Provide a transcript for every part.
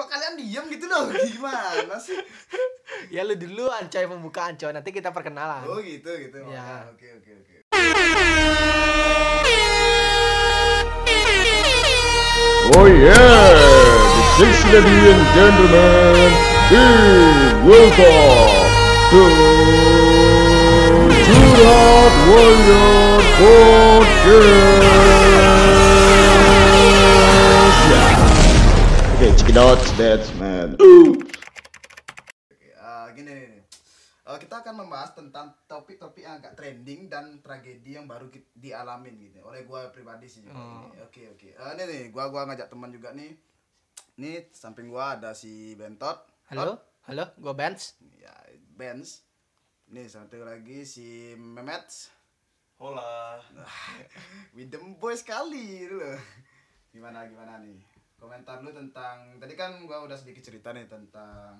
kok kalian diem gitu loh gimana sih Ya lu duluan coy pembukaan coy, nanti kita perkenalan. oh gitu gitu Ya. oke oke oke Oh yeah, ladies and gentlemen, big welcome to Curhat Warrior Podcast. Okay, check it out, that's man. Ooh. Oke, ah, gini nih. Eh, kita akan membahas tentang topik-topik yang agak trending dan tragedi yang baru dialamin gitu oleh gua pribadi sih juga Oh. ini. Oke oke. Eh, ini nih gua gua ngajak teman juga nih. Nih samping gua ada si Bentot. Halo, halo, gue Benz. Ya, Benz. Nih satu lagi si Mehmet. Hola. Widem boy sekali gitu loh. Gimana gimana nih? Komentar lu tentang tadi kan gua udah sedikit cerita nih tentang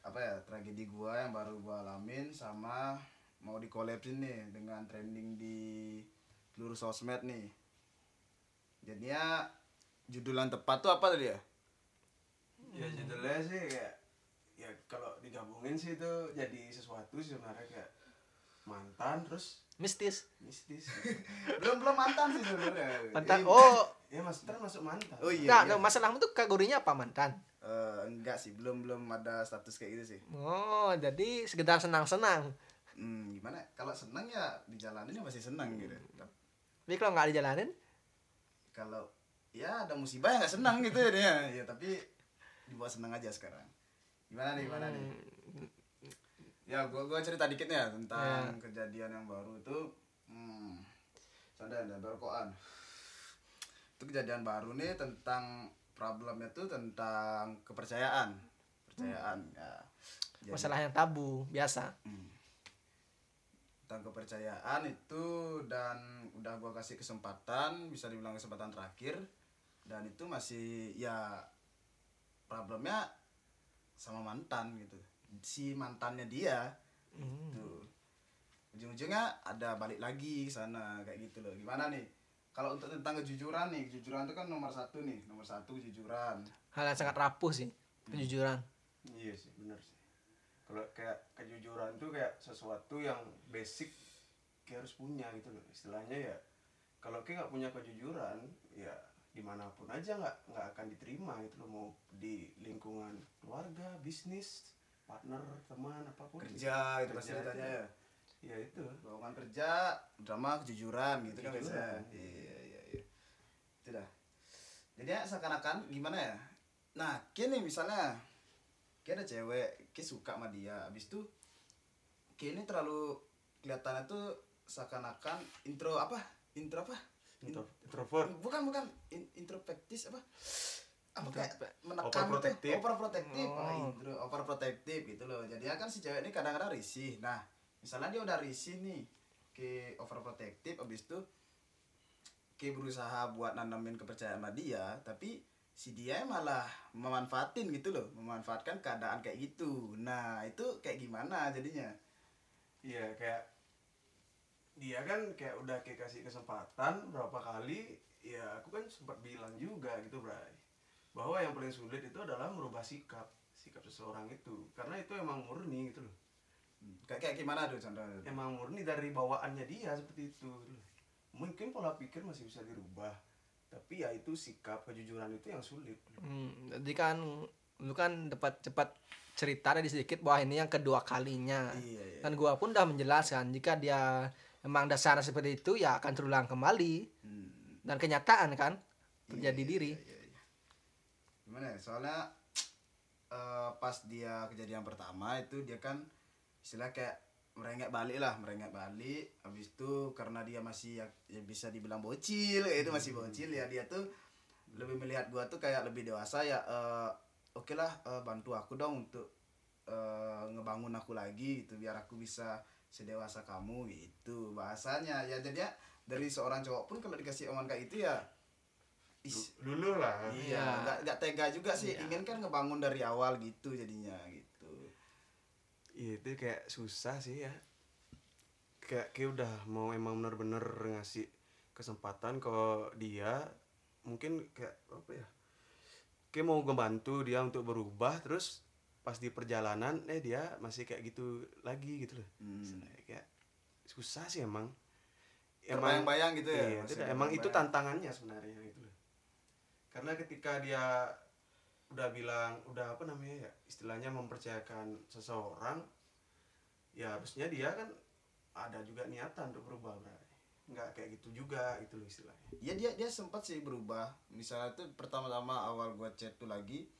apa ya tragedi gua yang baru gua alamin sama mau di collabin nih dengan trending di seluruh sosmed nih. Jadinya judul yang tepat tuh apa tadi ya? Ya judulnya sih kayak ya kalau digabungin sih itu jadi sesuatu sih sebenarnya kayak mantan terus Mistis. mistis. belum belum mantan sih sebenarnya. Mantan. Oh, ya mantan masuk mantan. Oh iya. nah, iya. nah, masalahmu tuh kategorinya apa mantan? Eh, enggak sih, belum belum ada status kayak gitu sih. Oh, jadi sekedar senang-senang. Hmm, gimana? Kalau senang ya dijalanin ya masih senang gitu. Tapi kalau nggak dijalanin, Kalau ya ada musibah ya nggak senang gitu ya dia. Ya tapi dibuat senang aja sekarang. Gimana nih, gimana nih? hmm, Ya, gua gua cerita dikit ya tentang kejadian yang baru itu. Hmm. Sadar ada berkoan. Itu kejadian baru nih tentang problemnya tuh tentang kepercayaan. Kepercayaan ya. Jadi- masalah yang tabu biasa. tentang kepercayaan itu dan udah gua kasih kesempatan bisa dibilang kesempatan terakhir dan itu masih ya problemnya sama mantan gitu si mantannya dia Hmm. tuh ujung-ujungnya ada balik lagi ke sana kayak gitu loh gimana nih kalau untuk tentang kejujuran nih kejujuran itu kan nomor satu nih nomor satu kejujuran Hal yang sangat rapuh sih, kejujuran. Iya sih, benar sih. Kalau kayak kejujuran tuh kayak sesuatu yang basic kayak harus punya gitu loh. Istilahnya ya kalau kayak nggak punya kejujuran ya di mana pun aja nggak nggak akan diterima gitu loh mau di lingkungan keluarga bisnis partner teman apa pun kerja gitu pasti aja. ya ya itu. Lowongan kerja drama kejujuran gitu kan biasanya iya iya iya. Itu dah. Jadi ya seakan-akan gimana ya? Nah kini misalnya kayak ada cewek kayak suka sama dia. Abis itu kayak ini terlalu kelihatannya tuh seakan-akan intro apa? Intro apa? In- Intro- introvert. Bukan bukan. In- apa? Apa kayak menekan Overprotective. itu overprotective oh. Intro. Gitu loh. Jadi kan si cewek ini kadang-kadang risih. Nah misalnya dia udah risih nih ke overprotective abis itu ke berusaha buat nanamin kepercayaan sama dia tapi si dia malah memanfaatin gitu loh memanfaatkan keadaan kayak gitu. Nah itu kayak gimana jadinya? Iya kayak dia kan kayak udah kayak kasih kesempatan berapa kali ya aku kan sempat bilang juga gitu Bray bahwa yang paling sulit itu adalah merubah sikap sikap seseorang itu. Karena itu emang murni gitu loh kayak kayak gimana tuh contohnya emang murni dari bawaannya dia seperti itu mungkin pola pikir masih bisa dirubah tapi ya itu sikap kejujuran itu yang sulit Hmm, jadi kan lu kan dapat cepat cerita tadi sedikit bahwa ini yang kedua kalinya. iya iya Dan gua pun udah menjelaskan jika dia emang dasarnya seperti itu ya akan terulang kembali Hmm. dan kenyataan kan terjadi Iya, diri. iya, iya, iya. Gimana ya? Soalnya eh, pas dia kejadian pertama itu dia kan istilah kayak merengek balik lah, merengek balik. Habis itu karena dia masih ya, ya bisa dibilang bocil, ya itu masih bocil ya dia tuh lebih melihat gua tuh kayak lebih dewasa ya. eh, Oke lah, eh, bantu aku dong untuk eh, ngebangun aku lagi gitu biar aku bisa sedewasa kamu gitu bahasanya ya jadinya dari seorang cowok pun kalau dikasih omongan kayak itu ya dulu lah Iya, Iya. nggak nggak tega juga sih. Iya. Ingin kan ngebangun dari awal gitu jadinya gitu. Iya, itu kayak susah sih ya kayak kayak udah mau emang bener-bener ngasih kesempatan ke dia mungkin kayak apa ya Oke mau ngebantu dia untuk berubah terus pas di perjalanan eh dia masih kayak gitu lagi gitu loh. Hmm. Kayak susah sih emang. Terbayang-bayang gitu ya, Iya, tidak, emang itu tantangannya sebenarnya gitu loh. Karena ketika dia udah bilang udah apa namanya ya istilahnya mempercayakan seseorang ya harusnya dia kan ada juga niatan untuk berubah berarti nggak kayak gitu juga itu loh istilahnya. Ya dia dia sempat sih berubah. Misalnya tuh pertama-tama awal gua chat tuh lagi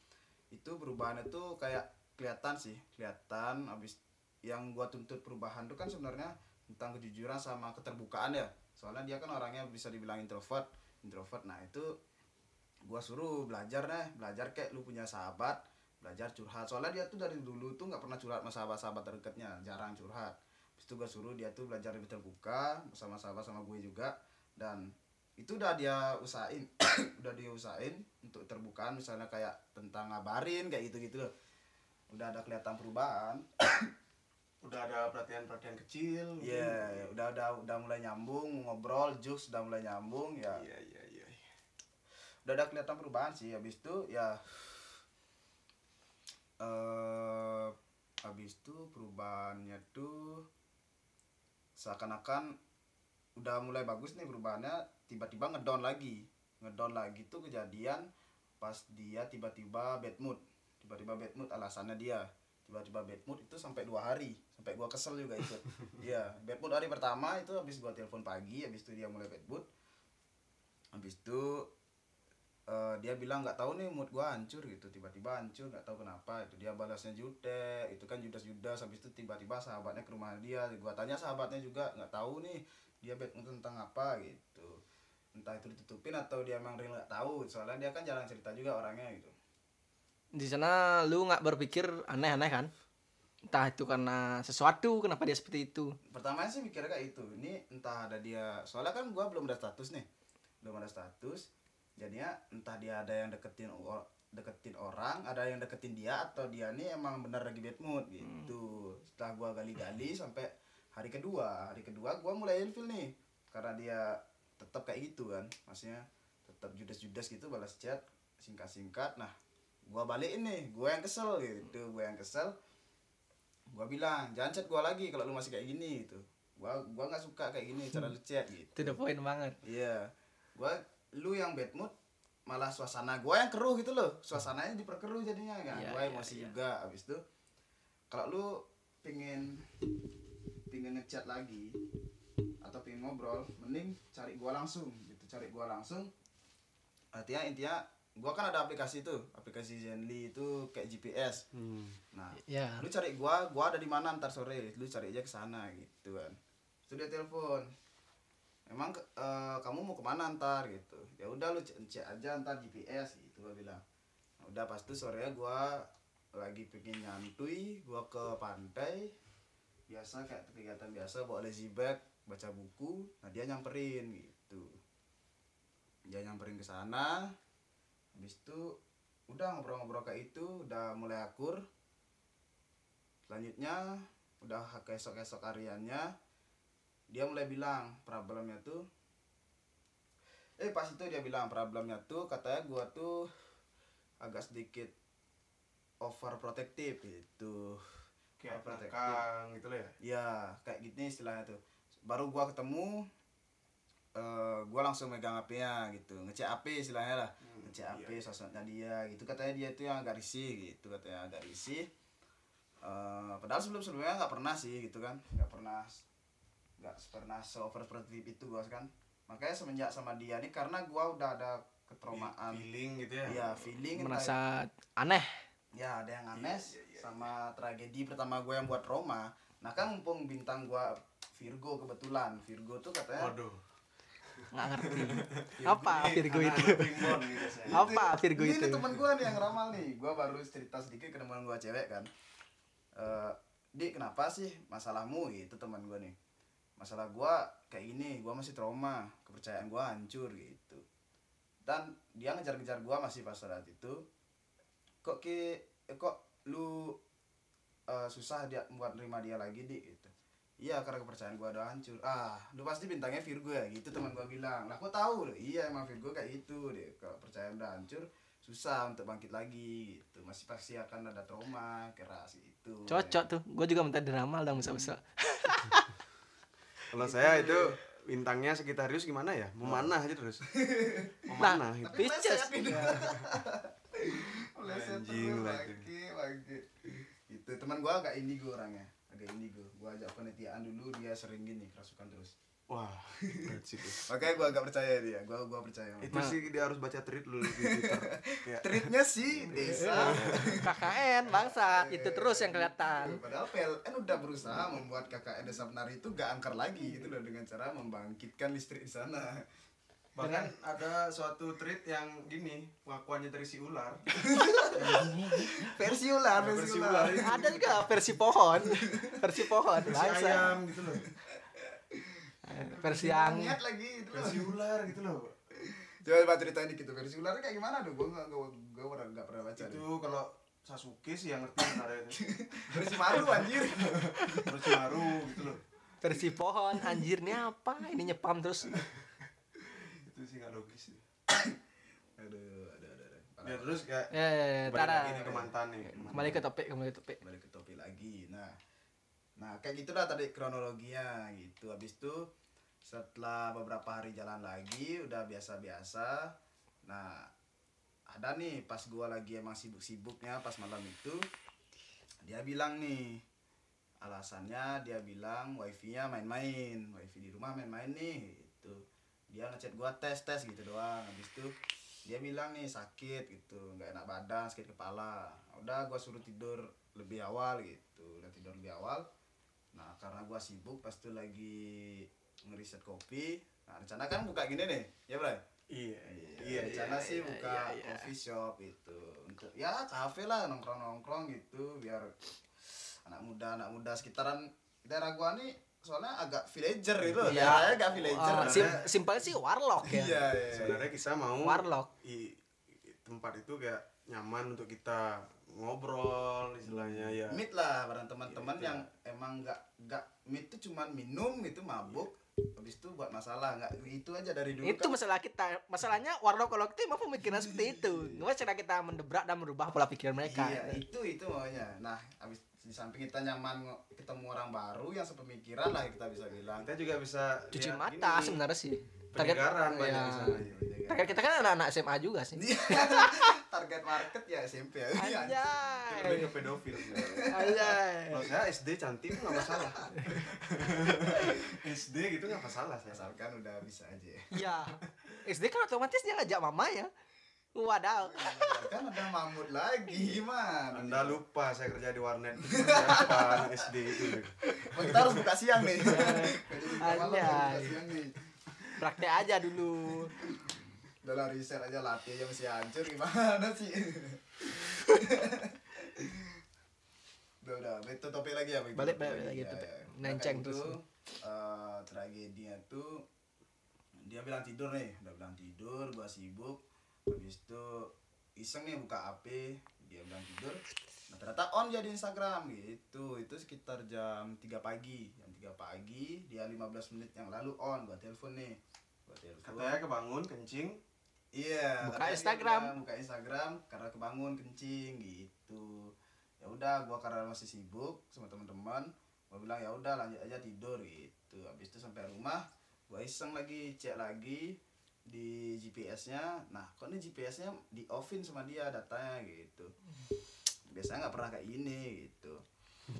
itu perubahannya tuh kayak kelihatan sih kelihatan. Abis yang gua tuntut perubahan tuh kan sebenarnya tentang kejujuran sama keterbukaan ya. Soalnya dia kan orangnya bisa dibilang introvert introvert. Nah itu gua suruh belajar deh belajar kayak lu punya sahabat belajar curhat. Soalnya dia tuh dari dulu tuh nggak pernah curhat sama sahabat-sahabat terdekatnya jarang curhat. Habis itu gue suruh dia tuh belajar lebih terbuka sama sahabat sama gue juga. Dan itu udah dia usahain udah dia usahain untuk terbukaan. Misalnya kayak tentang ngabarin kayak gitu gitu loh. Udah ada kelihatan perubahan. Udah ada perhatian-perhatian kecil Iya, mungkin. ya udah udah udah mulai nyambung ngobrol jokes udah mulai nyambung ya. Iya iya udah ada kelihatan perubahan sih habis itu ya eh habis itu perubahannya tuh seakan-akan udah mulai bagus nih perubahannya tiba-tiba ngedown lagi. Ngedown lagi tuh kejadian pas dia tiba-tiba bad mood. Tiba-tiba bad mood alasannya dia. Tiba-tiba bad mood itu sampai dua hari. Sampai gua kesel juga itu iya bad mood hari pertama itu habis gua telepon pagi habis itu dia mulai bad mood. Habis itu eh, dia bilang nggak tahu nih mood gua hancur gitu. Tiba-tiba hancur nggak tahu kenapa. Itu dia balasnya jutek itu kan judas judas habis itu tiba-tiba sahabatnya ke rumah dia. Gua tanya sahabatnya juga nggak tahu nih dia bad mood tentang apa gitu. Entah itu ditutupin atau dia emang real nggak tahu. Soalnya dia kan jarang cerita juga orangnya gitu. Di sana lu nggak berpikir aneh-aneh kan? Entah itu karena sesuatu, kenapa dia seperti itu? pertamanya sih mikirnya kayak itu. Ini entah ada dia soalnya kan gua belum ada status nih. Belum ada status jadinya entah dia ada yang deketin deketin orang ada yang deketin dia atau dia nih emang bener lagi bad mood gitu. Setelah gua gali-gali sampai hari kedua. Hari kedua gua mulai ilfil nih karena dia tetap kayak gitu kan. Maksudnya tetap judes-judes gitu balas chat singkat-singkat. Nah gua balikin nih gua yang kesel gitu. Gua yang kesel. Gua bilang jangan chat gua lagi kalau lu masih kayak gini gitu. Gua gua nggak suka kayak gini cara lu chat gitu. Itu the point banget. iya. Gua lu yang bad mood malah suasana gua yang keruh gitu loh. Suasananya diperkeruh jadinya kan. Iya, gua iya, emosi iya. juga abis itu. Kalau lu pengen pengen ngechat lagi atau pengen ngobrol mending cari gua langsung gitu. Cari gua langsung. Artinya intinya gua kan ada aplikasi tuh aplikasi Zenly itu kayak GPS Hmm. nah Ya. lu cari gua gua ada di mana ntar sore. Lu cari aja ke sana gitu kan. Itu dia telepon emang eh, kamu mau ke mana ntar gitu? Ya udah lu cek aja ntar GPS gitu gua bilang. Nah, udah pas itu sore gua lagi pengen nyantui gua ke pantai. Biasa kayak kegiatan biasa bawa lazy bag baca buku. Nah dia nyamperin gitu. Dia nyamperin ke sana. Habis itu udah ngobrol-ngobrol kayak itu udah mulai akur. Selanjutnya udah keesok-esok hariannya dia mulai bilang problemnya tuh eh pas itu dia bilang problemnya tuh katanya gua tuh agak sedikit overprotective gitu. Kayak belakang gitu loh ya? Ya kayak gini istilahnya tuh. Baru gua ketemu eh gua langsung megang HP-nya gitu. Ngecek HP istilahnya lah. Hmm, ngecek iya, HP iya. sosoknya dia gitu. Katanya dia tuh yang agak risih gitu katanya agak risih. Eh padahal sebelum sebelumnya nggak pernah sih gitu kan. Nggak pernah nggak pernah se overprotective itu gua kan? Makanya semenjak sama dia nih karena gua udah ada ketraumaan. Feeling gitu ya? Ya feeling entah Merasa aneh. ya ada yang aneh Iya, iya, iya, sama tragedi pertama gue yang buat Roma nah kan mumpung bintang gue Virgo kebetulan. Virgo tuh katanya waduh. Nggak ngerti. Apa Virgo itu? gitu. Apa Virgo itu? ini temen gue nih yang ramal nih. Gue baru cerita sedikit ke teman gue cewek kan. Eh di kenapa sih masalahmu? Gitu teman gue nih masalah gue kayak gini gue masih trauma kepercayaan gue hancur gitu. Dan dia ngejar-ngejar gue masih pas saat itu. Kok ki eh, kok lu eh, susah dia buat nerima dia lagi di gitu. Iya karena kepercayaan gua udah hancur. Ah lu pasti bintangnya Virgo ya? Gitu teman gua bilang. Lah kok tahu lu iya emang Virgo kayak gitu deh kalau percayaan udah hancur susah untuk bangkit lagi gitu. Masih pasti akan ada trauma keras itu. Cocok tuh. Gue juga minta diramal dong bisa-bisa. Kalau saya itu bintangnya Sagittarius gimana ya? Memanah aja terus. Memanah tapi Pisces. meleset pindah meleset Anjing terus lagi. bangke itu teman gua agak indigo orangnya agak indigo gua ajak penelitian dulu dia sering gini kerasukan terus Wah, berat sih itu. makanya gua agak percaya dia gua gua percaya Itu dia. sih dia harus baca tweet dulu di Twitter. Ya. treatnya sih desa KKN bangsat itu terus yang kelihatan. Padahal PLN udah berusaha membuat KKN Desa Penari itu gak angker lagi gitu loh dengan cara membangkitkan listrik di sana. Bahkan ada suatu tweet yang gini, pengakuannya dari si ular. Versi ular, Ya, versi versi ular. ular. Ada juga versi pohon. Versi pohon. Si Bangsa. ayam gitu loh. Versi yang Niat lagi itu loh. Versi ular gitu loh. Coba coba ceritain dikit tuh versi ularnya kayak gimana tuh? Gua gak, gua, gua pernah gak pernah baca Itu kalau Sasuke sih yang ngerti sebenarnya itu. Versi baru anjir. Terus baru gitu loh. versi pohon. Anjir ini apa? Ini nyepam terus. Itu sih gak logis sih. Aduh, aduh, aduh. aduh. Parah. Ya terus kayak Eh, balik Tara. lagi nih ke mantan nih. Kembali ke topik, kembali ke topik. balik ke topik lagi nah nah kayak gitu dah tadi kronologinya gitu habis itu setelah beberapa hari jalan lagi udah biasa-biasa. Nah ada nih pas gua lagi emang sibuk-sibuknya pas malam itu dia bilang nih alasannya dia bilang wifi-nya main-main wifi di rumah main-main nih gitu. Dia ngechat gua tes tes gitu doang habis itu dia bilang nih sakit gitu nggak enak badan sakit kepala. Udah gua suruh tidur lebih awal gitu udah tidur lebih awal. Nah karena gua sibuk pas itu lagi ngeriset kopi nah rencana kan buka gini nih ya bro Iya. Iya, rencana iya, sih iya, buka iya, iya. coffee shop itu untuk ya kafe lah nongkrong nongkrong gitu biar anak muda anak muda sekitaran daerah gua nih soalnya agak villager itu Iya. daerahnya agak villager Ah, sim- simpel sih warlock ya. iya iya Sebenarnya kita mau Warlock. i, i- tempat itu kayak nyaman untuk kita ngobrol istilahnya ya. meet lah bareng teman-teman Gitu. yang emang nggak nggak meet tuh cuman minum gitu mabuk habis itu buat masalah nggak itu aja dari dulu itu kan masalah kita masalahnya warlock kalau kita emang pemikiran seperti itu gimana cara kita mendebrak dan merubah pola pikir mereka Iya, itu itu maunya. Nah, habis di samping kita nyaman ketemu orang baru yang sepemikiran lah kita bisa bilang. Kita juga bisa cuci mata gini, sebenarnya sih penyegaran banyak iya. di sana. target kita kan anak-anak SMA juga sih Iya. Target market ya SMP ya. Iya. Lebih anjay ke pedofil. anjay Kalau saya SD cantik nggak masalah. SD gitu nggak masalah saya. Asalkan udah bisa aja. iya SD kan otomatis dia ngajak mama ya wadaw kan ada mamut lagi, man. Anda lupa saya kerja di warnet anak SD itu. Oh, kita harus buka siang nih. Siang nih. praktek aja dulu Udah lah riset aja latih aja masih hancur gimana sih? udah udah itu topik lagi ya begitu Balik, balik lagi, Ya, topik. ya. Nenceng terus. eh, tragedinya tuh dia bilang tidur nih udah bilang tidur gua sibuk habis itu iseng nih buka HP dia bilang tidur nah ternyata on jadi Instagram gitu itu sekitar jam 3 pagi jam 3 pagi dia 15 menit yang lalu on gua telepon nih gua telepon Katanya kebangun kencing. Iya. Buka katanya dia Instagram. bilang, buka Instagram karena kebangun kencing gitu. Ya udah, gua karena masih sibuk sama teman-teman, gua bilang ya udah lanjut aja tidur gitu. Habis itu sampai rumah, gua iseng lagi cek lagi di GPS-nya. Nah, kok ini GPS-nya di offin sama dia datanya gitu. Biasanya nggak pernah kayak ini gitu.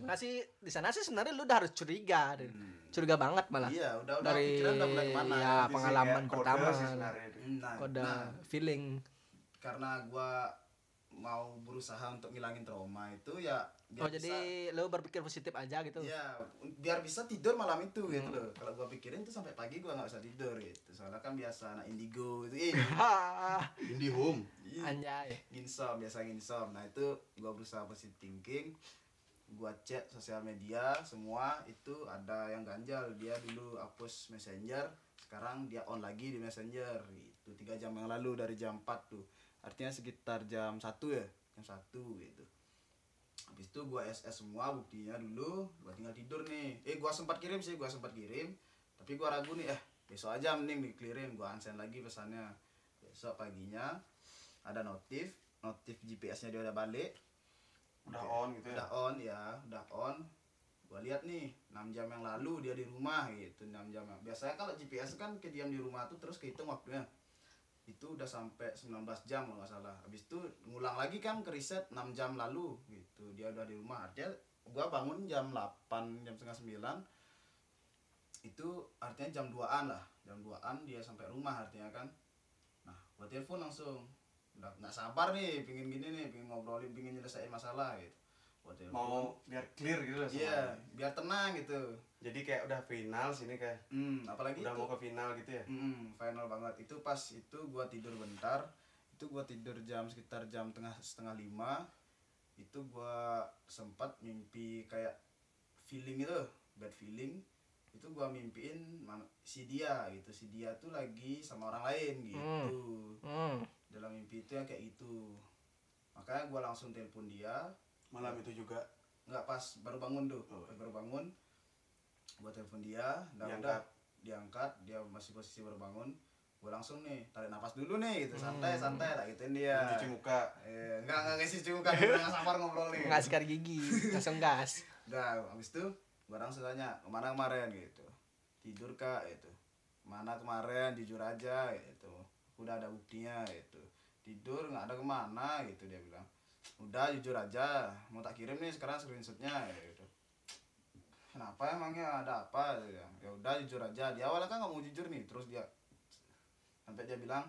nah sih di sana sih sebenarnya lu udah harus curiga. Hmm. curiga banget malah Iya, udah udah dari pikiran udah mulai ke mana. ya, Itu sih pengalaman kode pertama sih sebenarnya itu. Nah, kode nah, feeling karena gua mau berusaha untuk ngilangin trauma itu ya biar oh jadi bisa- lu berpikir positif aja gitu Iya, biar bisa tidur malam itu gitu loh. Kalau gua pikirin tuh sampai pagi gua nggak bisa tidur gitu. Soalnya kan biasa anak indigo. Eh, Hah, Indie home. anjay nginsom, biasa nginsom. Nah, itu gua berusaha positive thinking. Gua cek sosial media semua itu ada yang ganjal. Dia dulu hapus Messenger, sekarang dia on lagi di Messenger. Itu tiga jam yang lalu dari jam 4 tuh. Artinya sekitar jam 1 ya, jam 1 gitu. Habis itu gua SS semua buktinya dulu, gua tinggal tidur nih. Eh gua sempat kirim sih, gua sempat kirim. Tapi gua ragu nih, eh besok aja mending di clearin, gua unsend lagi pesannya. Besok paginya ada notif notif GPS-nya dia udah balik udah Oke. on gitu ya udah on ya udah on gua lihat nih 6 jam yang lalu dia di rumah gitu 6 jam biasanya kalau GPS kan kediam di rumah tuh terus kehitung waktunya itu udah sampai 19 jam kalau nggak salah. Habis itu ngulang lagi kan ke riset 6 jam lalu gitu. Dia udah di rumah. Artinya gua bangun jam 8 jam setengah 9 itu artinya jam 2an lah. Jam 2an dia sampai rumah artinya kan. Nah gua telepon langsung. Udah nggak sabar nih pingin gini nih pingin ngobrolin pingin nyelesain masalah gitu. Gua telepon. Mau biar clear gitu lah iya biar tenang gitu jadi kayak udah final sini kayak hmm apalagi udah itu mau ke final gitu ya Hmm, final banget. Itu pas itu gua tidur bentar. Itu gua tidur jam sekitar jam tengah setengah lima. Itu gua sempat mimpi kayak feeling itu, bad feeling. Itu gua mimpiin si dia gitu. Si dia tuh lagi sama orang lain gitu. Hmm. Dalam mimpi itu yang kayak gitu. Makanya gua langsung telepon dia. malam itu juga nggak pas baru bangun tuh. Oh. Pas baru bangun. Gua telepon dia, dan Diangkat. diangkat dia masih posisi baru bangun gue langsung nih tarik napas dulu nih gitu. Santai santai lah gituin dia. Mencuci muka. Eh, enggak enggak ngisi juga nggak sabar ngobrol nih Nggak sikat gigi, langsung gas. udah habis itu gue langsung tanya ke mana kemarin? Gitu. Tidur kak gitu. Mana kemarin? Jujur aja gitu. Udah ada buktinya gitu. Tidur nggak ada ke mana gitu dia bilang. Udah jujur aja. Mau tak kirim nih sekarang screenshotnya gitu kenapa emangnya ada apa Dia bilang. ya udah jujur aja di awalnya kan nggak mau jujur nih terus dia sampai dia bilang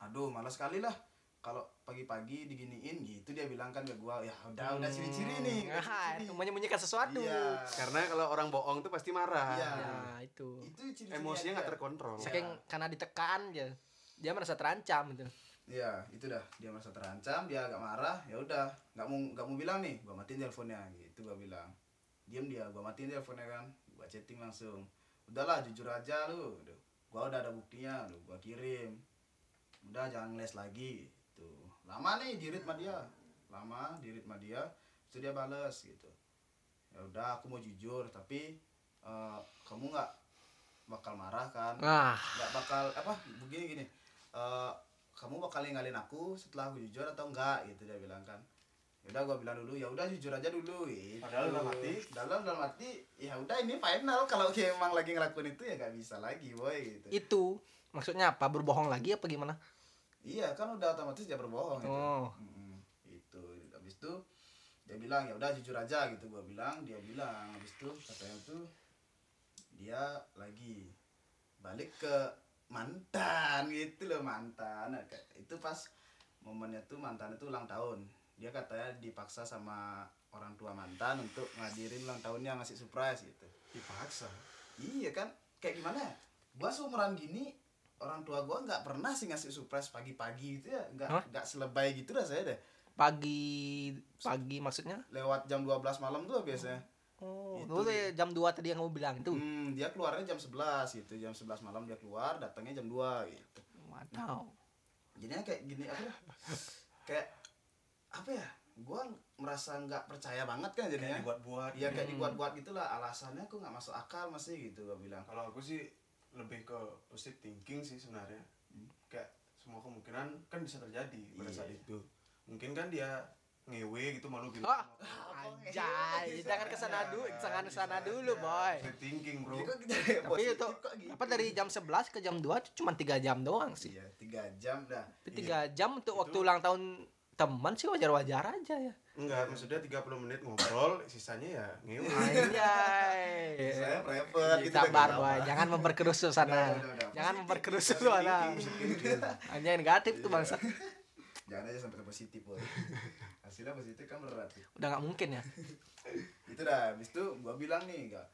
aduh malas sekali lah kalau pagi-pagi diginiin gitu dia bilang kan ke gua ya udah udah ciri-ciri nih udah Ah, ciri-ciri." itu menyembunyikan sesuatu. Iya. karena kalau orang bohong tuh pasti marah Iya. Ya, itu. itu ciri emosinya nggak terkontrol Saking karena ditekan aja. Dia merasa terancam gitu. Iya, itu dah. Dia merasa terancam, dia agak marah. Ya udah, nggak mau nggak mau bilang nih, gua matiin teleponnya gitu gua bilang. Diam dia, gua matiin teleponnya kan. Gua chatting langsung. Udahlah, jujur aja lu. Gua udah ada buktinya, lu gua kirim. Udah jangan les lagi gitu. Lama nih di ritme dia. Lama di ritme dia. Terus dia bales gitu. Ya udah, aku mau jujur, tapi eh, kamu nggak bakal marah kan? Ah, nggak bakal apa begini gini eh, kamu bakal ninggalin aku setelah aku jujur atau enggak gitu dia bilang kan udah gua bilang dulu ya udah jujur aja dulu gitu. Padahal dalam hati? dalam dalam hati ya udah ini final kalau dia emang lagi ngelakuin itu ya nggak bisa lagi boy gitu itu maksudnya apa? Berbohong lagi apa gimana? iya kan udah otomatis dia berbohong gitu Oh. Mm-mm. itu habis itu dia bilang ya udah jujur aja gitu gua bilang dia bilang habis itu katanya tuh dia lagi balik ke mantan gitu loh mantan Nah, kayak- itu pas momennya tuh mantan itu ulang tahun dia katanya dipaksa sama orang tua mantan untuk ngadirin ulang tahunnya ngasih surprise gitu dipaksa iya kan kayak gimana ya? gua seumuran gini orang tua gua nggak pernah sih ngasih surprise pagi-pagi gitu ya nggak nggak selebay gitu rasanya deh Pagi pagi maksudnya? lewat jam 12 malam tuh biasanya Oh, Itu dulu ya jam 2 tadi yang kamu bilang itu. hmm, dia keluarnya jam 11 gitu jam 11 malam dia keluar datangnya jam 2 gitu Waduh. jadinya kayak gini apa ya? kayak apa ya gua merasa nggak percaya banget kan kayak jadinya dibuat-buat Iya kayak Hmm. dibuat-buat gitulah alasannya aku nggak masuk akal masih gitu gua bilang. Kalau aku sih lebih ke positive thinking sih sebenarnya. Kayak semua kemungkinan kan bisa terjadi pada Iya. saat itu. mungkin kan dia ngewe gitu malu gitu Ah, anjay, jangan ke sana dulu, jangan ke sana dulu, boy. positive thinking bro. Tapi positif itu gitu? apa dari jam 11 ke jam 2 itu cuma 3 jam doang sih. Iya, tiga jam dah. Tapi 3 jam untuk waktu ulang tahun teman sih wajar-wajar aja ya. enggak maksudnya 30 menit ngobrol sisanya ya ngewe Anjay. Saya private gitu. Sabar, kan, boy. sama. Jangan memperkeruh suasana. Jangan memperkeruh suasana. Anjay negatif tuh bangsa. Jangan aja sampai positif, boy. Hasilnya positif kan berat. Udah nggak mungkin ya. Itu dah, habis itu gua bilang nih, enggak.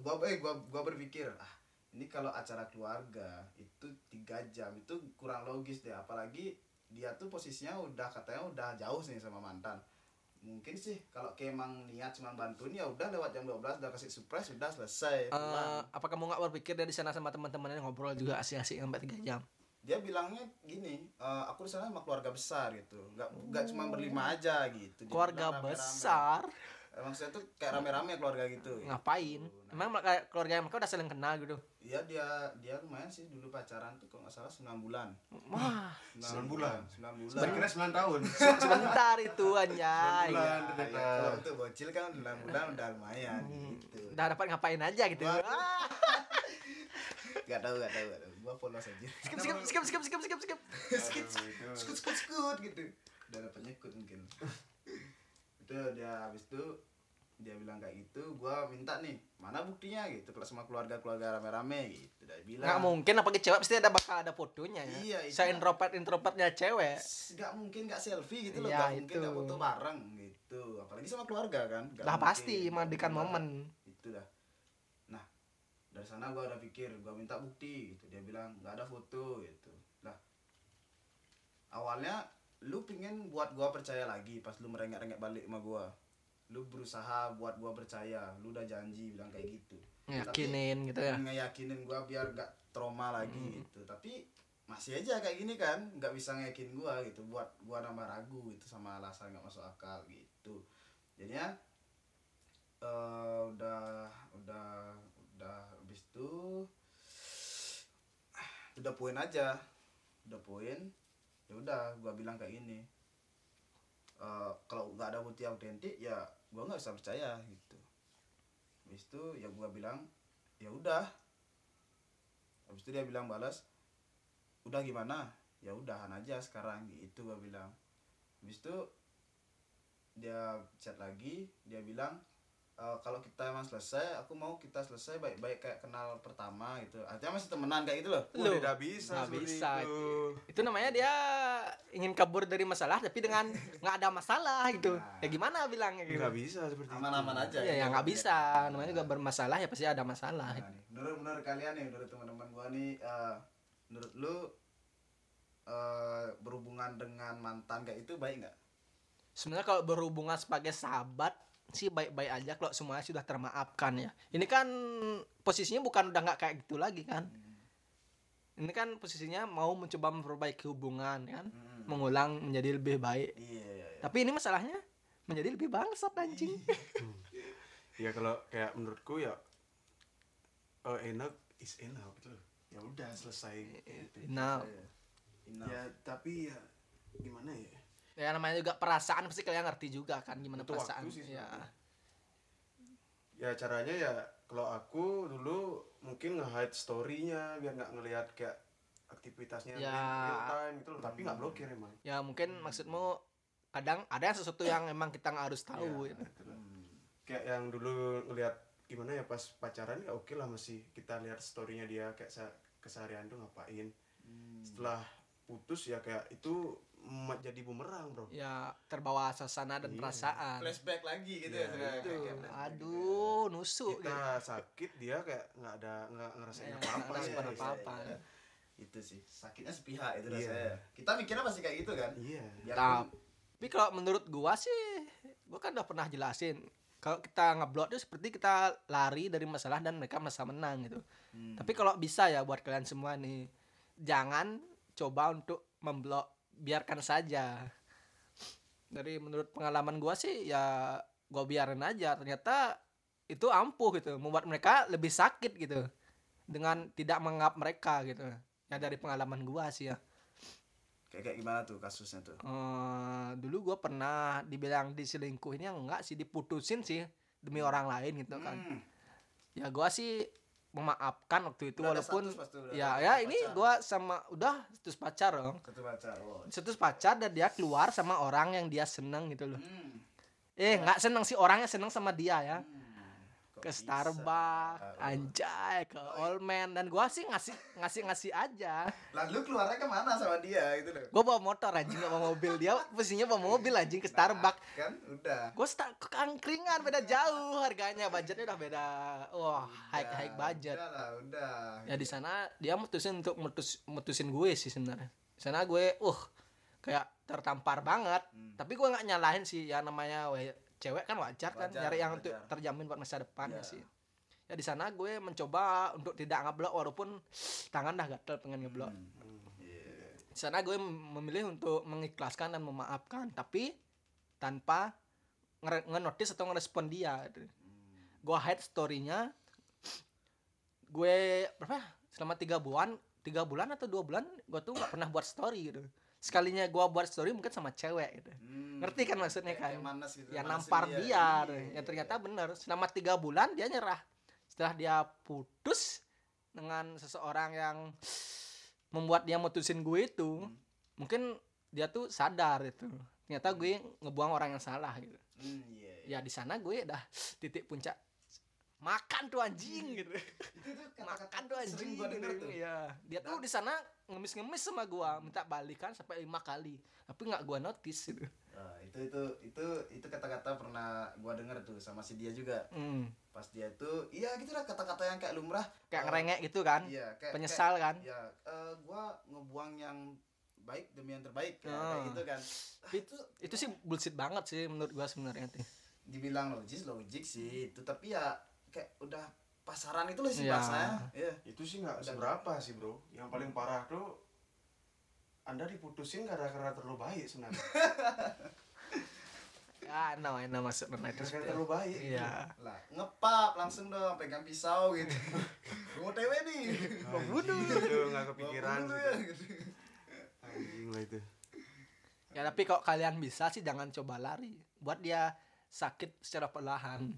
Gua eh gua gua berpikir, ah, ini kalau acara keluarga itu tiga jam itu kurang logis deh apalagi dia tuh posisinya udah katanya udah jauh sih sama mantan mungkin sih kalau kayak emang niat cuma bantuin ya udah lewat jam 12 udah kasih surprise udah selesai Eh, pulang. apa kamu nggak berpikir dari sana sama teman-temannya ngobrol juga asik-asik sampai 3 jam? dia bilangnya gini eh, aku di sana sama keluarga besar gitu nggak nggak cuma berlima aja gitu Dia Keluarga bilang besar. Maksudnya tuh kayak rame-rame keluarga gitu. Ngapain? Emang kayak keluarga mereka udah saling kenal gitu? Iya dia dia lumayan sih dulu pacaran tuh kalau nggak salah 9 bulan. Wah. 9 bulan? 9 bulan. Kira 9 tahun. sebentar itu anjay. Bulan. Nah, ternyata. ya, kalau untuk bocil kan 9 bulan udah lumayan gitu. Udah dapat ngapain aja gitu. Wah. Ah, Gak tahu gak tahu gak tahu. Gua polos aja skip skip skip skip skip skip skip. Skut skut skut skut gitu. Udah dapat nyekut mungkin itu dia habis itu dia bilang kayak gitu gua minta nih mana buktinya gitu kalau sama keluarga keluarga rame-rame gitu dia bilang. Nggak mungkin apalagi cewek pasti ada bakal ada fotonya ya. Iya, itu. saya introvert introvertnya cewek. Nggak mungkin nggak selfie gitu loh Iya, nggak mungkin nggak foto bareng gitu. Apalagi sama keluarga kan lah mungkin. pasti mandikan momen. itu dah. Nah dari sana gua udah pikir gua minta bukti gitu. Dia bilang nggak ada foto gitu. Lah awalnya lu pingin buat gua percaya lagi pas lu merengek-rengek balik sama gua. Lu berusaha buat gua percaya. Lu udah janji bilang kayak gitu. Yakinin gitu ya? ngeyakinin gua biar gak trauma lagi gitu. Tapi masih aja kayak gini kan nggak bisa ngeyakinin gua gitu. Buat gua nambah ragu gitu sama alasan nggak masuk akal gitu. Jadinya eh udah udah udah habis itu udah poin aja. Udah poin ya udah gua bilang kayak gini Eh, kalau nggak ada bukti autentik ya gua nggak bisa percaya gitu. Habis itu ya gua bilang ya udah. Habis itu dia bilang balas udah gimana? Ya udahan aja sekarang gitu gua bilang. Habis itu dia chat lagi dia bilang "E, kalau kita emang selesai aku mau kita selesai baik-baik kayak kenal pertama gitu. Artinya masih temenan kayak gitu loh. Lu. tidak bisa Nggak seperti bisa. itu. itu namanya dia ingin kabur dari masalah tapi dengan nggak ada masalah gitu. Ya gimana bilangnya gitu? Nggak bisa seperti itu. aman-aman aja ya. ya nggak bisa. Namanya juga bermasalah ya pasti ada masalah. Nah, nih, menurut menurut kalian nih menurut teman-teman gua nih eh, menurut lu eh, berhubungan dengan mantan kayak itu baik nggak? Sebenarnya kalau berhubungan sebagai sahabat sih baik-baik aja kalau semuanya sudah termaafkan ya. Ini kan posisinya bukan udah nggak kayak gitu lagi kan. Ini kan posisinya mau mencoba memperbaiki hubungan kan Hmm. mengulang menjadi lebih baik. Iya iya iya. tapi ini masalahnya menjadi lebih bangsat anjing. Ya kalau kayak menurutku ya oh, enak is enak gitu. Ya udah selesai. Enough. ya tapi ya gimana ya ya namanya juga perasaan pasti kalian ngerti juga kan gimana Butuh perasaan. waktu sih ya. ya caranya ya kalau aku dulu mungkin nge-hide story-nya biar nggak ngelihat kayak aktivitasnya Ya. real, time gitu loh. Tapi nggak blokir emang. Ya mungkin maksudmu kadang ada yang sesuatu yang emang kita nggak harus tahu Ya, gitu. lah. kayak yang dulu ngelihat gimana ya pas pacaran ya oke lah masih kita lihat story-nya dia kayak se- keseharian tuh ngapain. Setelah putus ya kayak itu jadi bumerang bro ya terbawa suasana dan Iya. perasaan flashback lagi gitu Iya, ya sebenarnya. Itu, Kayak- kayak- aduh nusuk kita gitu. sakit dia kayak nggak ada nggak ngerasain Ya, apa apa nggak ngerasain apa-apa. iya. itu sih sakitnya sepihak itu Iya. rasanya kita mikirnya pasti kayak gitu kan iya Biarpun- tapi kalau menurut gua sih gua kan udah pernah jelasin kalau kita ngeblok itu seperti kita lari dari masalah dan mereka merasa menang gitu Hmm. tapi kalau bisa ya buat kalian semua nih jangan coba untuk memblok biarkan saja. Dari menurut pengalaman gua sih ya gua biarin aja. Ternyata itu ampuh gitu membuat mereka lebih sakit gitu dengan tidak menganggap mereka gitu. Ya dari pengalaman gua sih ya. Kayak kayak gimana tuh kasusnya tuh? Eh, dulu gue pernah dibilang diselingkuhin ya enggak sih diputusin sih demi orang lain gitu kan. Hmm. ya gua sih memaafkan waktu itu Udah walaupun status ya ya status ini pacar. gua sama udah status pacar dong satu pacar oh. status pacar dan dia keluar sama orang yang dia seneng gitu loh Hmm. eh nggak seneng sih orangnya seneng sama dia ya Kok ke bisa? Starbucks anjay ke All Man. Dan gua sih ngasih ngasih ngasih aja. Lalu keluarnya ke mana sama dia gitu loh? Gua bawa motor anjing nggak bawa mobil. Dia posisinya bawa mobil anjing ke Starbucks. kan udah. Gue start kangkringan beda jauh harganya. Budgetnya udah beda. Wah high high budget. udah lah udah. Ya di sana dia mutusin untuk mutus mutusin gue sih sebenarnya. Di sana gue uh kayak tertampar banget. Tapi gue nggak nyalahin sih ya namanya we, cewek kan wajar kan Wajar, nyari yang untuk wajar. terjamin buat masa depan ya Iya. sih ya di sana gue mencoba untuk tidak ngeblok walaupun tangan dah gatel pengen ngeblok Iya. di sana gue memilih untuk mengikhlaskan dan memaafkan tapi tanpa nge- nge-notice atau ngerespon dia gitu. gue hide storynya gue berapa ya? selama tiga bulan tiga bulan atau dua bulan gue tuh nggak pernah buat story gitu sekalinya gue buat story mungkin sama cewek gitu Hmm. ngerti kan maksudnya Kayak- kan kayak manas gitu, ya nampar dia. dia, Iya, ya iya, ternyata bener selama tiga bulan dia nyerah setelah dia putus dengan seseorang yang membuat dia mutusin gue itu Hmm. mungkin dia tuh sadar itu ternyata gue ngebuang orang yang salah gitu Hmm, iya, iya. ya di sana gue dah titik puncak makan tuh anjing gitu Itu tuh makan tuh anjing sering gua denger gitu. tuh. Iya. dia tuh di sana ngemis-ngemis sama gua minta balikan sampai lima kali tapi nggak gua notice gitu Nah, itu itu itu itu kata-kata pernah gua denger tuh sama si dia juga. Hmm. Pas dia itu iya gitu lah kata-kata yang kayak lumrah. kayak Eh, ngerengek gitu kan Iya, kayak penyesal kayak, kan Ya, eh, gua ngebuang yang baik demi yang terbaik kayak, Ah. kayak gitu kan. Itu itu sih bullshit banget sih menurut gua sebenarnya tuh dibilang logis logik sih itu tapi ya kayak udah pasaran itu loh sih Iya. bahasanya. Iya. itu sih nggak seberapa sih bro yang paling parah tuh anda diputusin gara-gara terlalu baik sebenarnya ya no no masuk no itu gara-gara terlalu baik iya Lah, ngepap langsung dong pegang pisau gitu. Mau tewe nih. mau bunuh itu nggak kepikiran gitu. ya, gitu. anjing lah itu ya tapi kalau kalian bisa sih jangan coba lari buat dia sakit secara perlahan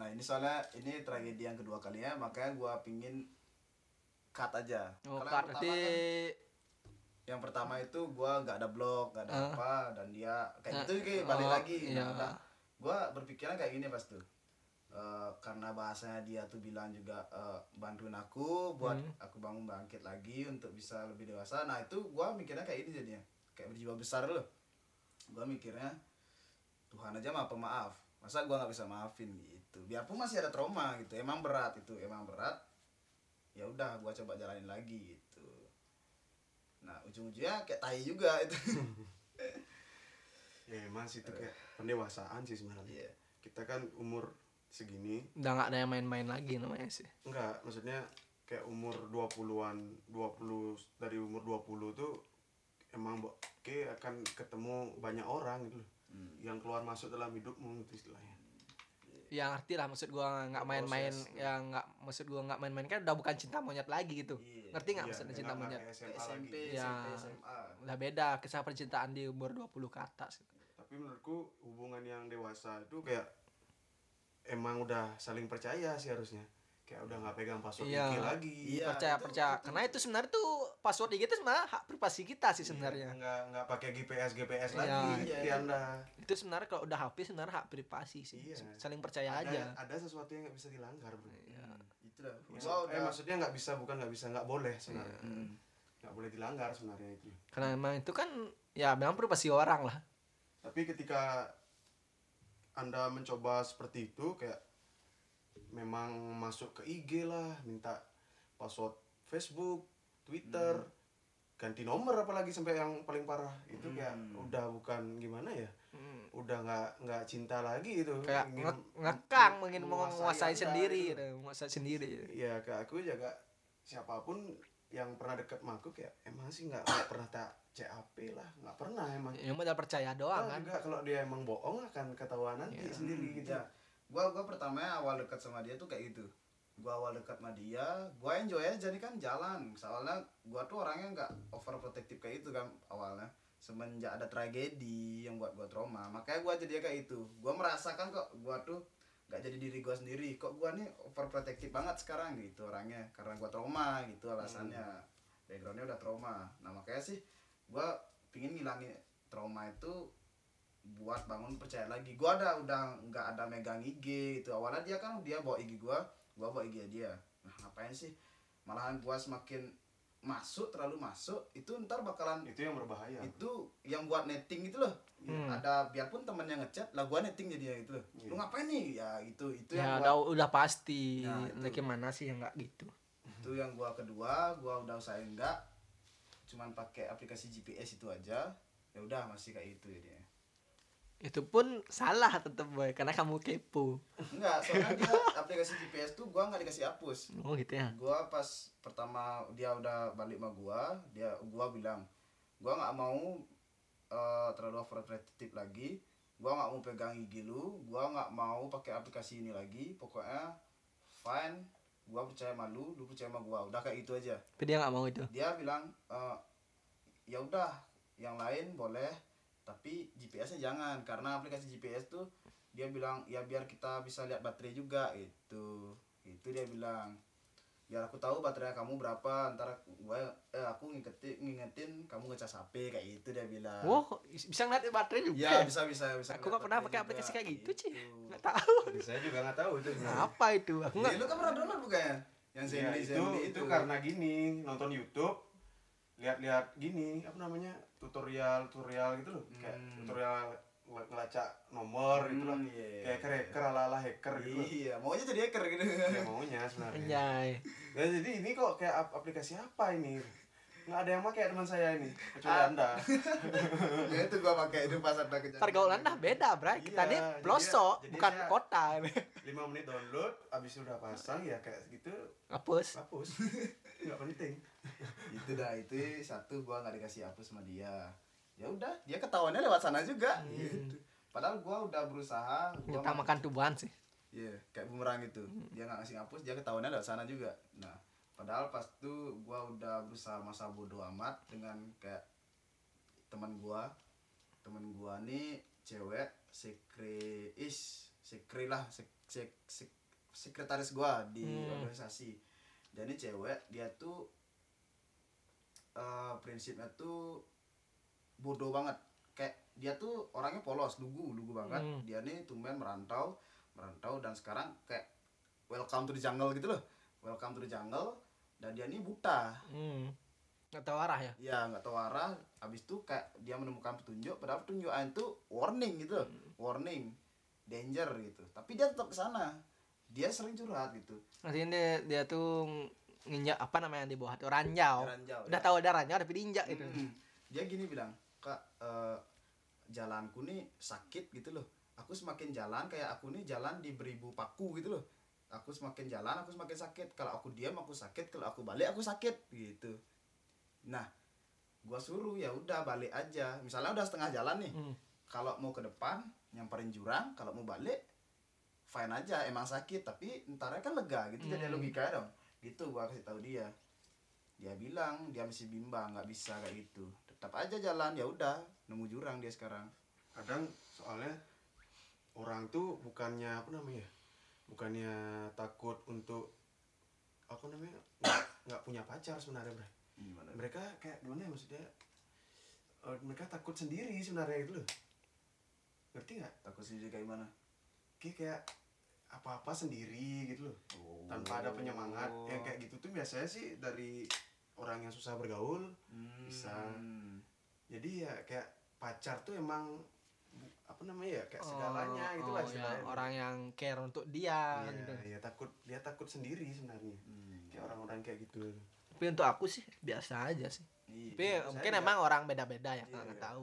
Nah ini soalnya ini tragedi yang kedua kalinya makanya gua pingin cut aja. oh Kalau yang Kak, pertama kan- yang pertama itu gua nggak ada blog, nggak ada Ah. apa dan dia kayak gitu kayak balik oh, lagi. iya. Nah, udah. gua berpikirnya kayak gini pas tuh. Eh, karena bahasanya dia tuh bilang juga eh, bantuin aku buat Hmm. aku bangun bangkit lagi untuk bisa lebih dewasa. Nah itu gua mikirnya kayak ini jadinya kayak berjiwa besar loh. Gua mikirnya Tuhan aja maaf pemaaf. Masa gua nggak bisa maafin gitu. Biarpun masih ada trauma gitu. Emang berat itu, emang berat. Ya udah gua coba jalanin lagi gitu. Nah, ujung-ujungnya kayak tai juga itu. ya emang sih itu kayak pendewasaan sih sebenarnya Iya. kita kan umur segini udah nggak ada yang main-main lagi namanya sih enggak maksudnya kayak umur 20-an 20 dari umur 20 tuh emang kayak akan ketemu banyak orang gitu loh Hmm. yang keluar masuk dalam hidupmu gitu istilahnya ya ngerti lah maksud gua nggak main-main Proses. ya nggak maksud gua nggak main-main kan udah bukan cinta monyet lagi gitu Iya. ngerti nggak Iya, maksudnya cinta monyet SMA SMP. Ya. SMP, SMA. udah beda kisah percintaan di umur 20 ke atas tapi menurutku hubungan yang dewasa itu kayak emang udah saling percaya sih harusnya kayak udah nggak pegang password Iya. IG lagi. Iya, percaya itu- percaya. Itu- karena itu sebenarnya tuh password IG itu sebenarnya hak privasi kita sih sebenarnya. Iya, nggak nggak pakai GPS GPS Iya. lagi Iya, di itu- anda itu sebenarnya kalau udah HP sebenarnya hak privasi sih. Iya. saling percaya ada aja. ada sesuatu yang nggak bisa dilanggar bro. Iya. Itu dah. Maksud- Gua eh udah maksudnya nggak bisa bukan nggak bisa nggak boleh sebenarnya. Hmm. nggak boleh dilanggar sebenarnya itu. Karena emang itu kan ya memang privasi orang lah. Tapi ketika anda mencoba seperti itu kayak memang masuk ke IG lah minta password Facebook Twitter ganti nomor apalagi sampai yang paling parah. Itu kayak Hmm. udah bukan gimana ya udah nggak nggak cinta lagi itu. Kayak Ingin nge- ngekang ingin menguasai menguasai sendiri gitu. gitu, menguasai sendiri. Ya ke aku jaga siapa pun yang pernah deket sama aku kayak emang sih nggak pernah tak CAP lah nggak pernah emang. Yang modal percaya doang Tahu kan? juga kalau dia emang bohong akan ketahuan nanti Iya. sendiri gitu. Ya, gua gua pertamanya awal dekat sama dia tuh kayak gitu. Gua awal dekat sama dia, gua enjoy aja jadi kan jalan. Soalnya gua tuh orangnya nggak overprotective kayak itu kan awalnya. Semenjak ada tragedi yang buat gua trauma, makanya gua jadi kayak itu. Gua merasakan kok gua tuh nggak jadi diri gua sendiri. Kok gua nih overprotective banget sekarang gitu orangnya karena gua trauma gitu alasannya. Backgroundnya udah trauma. Nah makanya sih gua pingin ngilangin trauma itu buat bangun percaya lagi. Gua ada udah nggak ada megang IG itu. Awalnya dia kan dia bawa IG gua gua bawa IG dia. Nah ngapain sih? Malahan gua semakin masuk terlalu masuk itu ntar bakalan itu yang berbahaya. Itu yang buat netting itu loh. Hmm. ada biarpun temennya ngechat lah gua netting jadi gitu loh. Iya. lu ngapain nih? Ya itu itu ya yang udah gua, udah pasti. Nah, itu. Nah, gimana sih yang nggak gitu? Itu yang gua kedua gua udah usahain enggak cuman pakai aplikasi GPS itu aja. Ya udah masih kayak itu ya dia itu pun salah tetep boy karena kamu kepo. Enggak soalnya dia aplikasi GPS tuh gua nggak dikasih hapus. Oh gitu ya? Gua pas pertama dia udah balik sama gua dia gua bilang gua nggak mau eh, terlalu overprotective lagi. Gua nggak mau pegang IG lu. Gua nggak mau pakai aplikasi ini lagi. Pokoknya fine. Gua percaya sama lu lu percaya sama gua. Udah kayak gitu aja. Tapi dia nggak mau itu? Dia bilang "Eh, ya udah yang lain boleh tapi GPS-nya jangan karena aplikasi GPS tuh dia bilang ya biar kita bisa lihat baterai juga itu itu dia bilang biar aku tahu baterai kamu berapa ntar gua eh, aku ngingetin ngingetin kamu ngecas HP kayak gitu dia bilang kok bisa ngeliat baterai juga. ya bisa bisa bisa Aku nggak pernah pakai aplikasi kayak gitu, Ci. Itu. Nggak tahu. saya juga nggak tahu itu Apa itu? Aku Ya, nggak. lu kan pernah download bukannya yang Ya, Zenly itu, Zenly itu karena gini nonton YouTube lihat-lihat gini apa namanya tutorial tutorial gitu loh kayak Hmm. tutorial ngel- ngelacak nomor gitu loh Hmm, iya. kayak hacker hacker ala ala hacker gitu loh. iya maunya jadi hacker gitu ya maunya sebenarnya Anjay. Ya, jadi ini kok kayak ap- aplikasi apa ini nggak ada yang pakai teman saya ini kecuali Ah. anda ya itu gua pakai itu pas ada kejadian Pergaulan dah beda, Bray. Kita Iya, nih jadi pelosok, ya- jadi bukan saya- kota. lima menit download abis udah pasang ya kayak gitu Hapus. hapus nggak penting itu dah itu satu gua nggak dikasih hapus sama dia ya udah dia ketahuannya lewat sana juga gitu. padahal gua udah berusaha gua makan tubuhan sih. Iya, kayak bumerang gitu. Dia nggak ngasih hapus, dia ketahuannya lewat sana juga. Nah, padahal pas itu gua udah berusaha masa bodoh amat dengan kayak teman gua. Teman gua nih cewek sekre is sekre lah sek, sek, sek- sekretaris gua di Hmm. organisasi. Ini cewek, dia tuh eh, prinsipnya tuh bodoh banget. Kayak dia tuh orangnya polos, lugu, lugu banget. Hmm. Dia nih tumben merantau, merantau dan sekarang kayak welcome to the jungle gitu loh. Welcome to the jungle dan dia nih buta. Hmm. Nggak tahu arah ya. Ya nggak tahu arah. Habis itu kayak dia menemukan petunjuk, padahal petunjukan itu warning gitu, loh. warning, danger gitu. Tapi dia tetap ke sana. Dia sering curhat gitu. Artinya dia, dia tuh nginjak apa namanya yang di bawah tuh ranjau. Ranjau, Udah ya. tahu ada ranjau tapi diinjak gitu. Mm. Dia gini bilang, kak eh, jalanku nih sakit gitu loh. Aku semakin jalan kayak aku nih jalan di beribu paku gitu loh. Aku semakin jalan aku semakin sakit. Kalau aku diam aku sakit, kalau aku balik aku sakit gitu. Nah, gua suruh ya udah balik aja. Misalnya udah setengah jalan nih. Hmm. Kalau mau ke depan nyamperin jurang, kalau mau balik fine aja emang sakit tapi ntarnya kan lega gitu jadi Hmm. logikanya dong gitu gua kasih tahu dia. Dia bilang dia masih bimbang nggak bisa kayak gitu. Tetap aja jalan ya udah nemu jurang dia sekarang. Kadang soalnya orang tuh bukannya apa namanya bukannya takut untuk apa namanya nggak punya pacar sebenarnya bro gimana? Mereka kayak gimana ya maksudnya? Eh, mereka takut sendiri sebenarnya gitu loh. Ngerti nggak? Takut sendiri kayak gimana? Kayak kayak apa-apa sendiri gitu loh Oh. tanpa ada penyemangat yang kayak gitu tuh biasanya sih dari orang yang susah bergaul bisa. Hmm. jadi ya kayak pacar tuh emang apa namanya ya kayak segalanya Oh, gitu oh, lah ya, orang yang care untuk dia iya, gitu. iya, takut dia takut sendiri sebenarnya Hmm. kayak orang-orang kayak gitu Tapi untuk aku sih biasa aja sih. Iya. Tapi saya mungkin juga- emang orang beda-beda ya, Iya, nggak iya. tahu.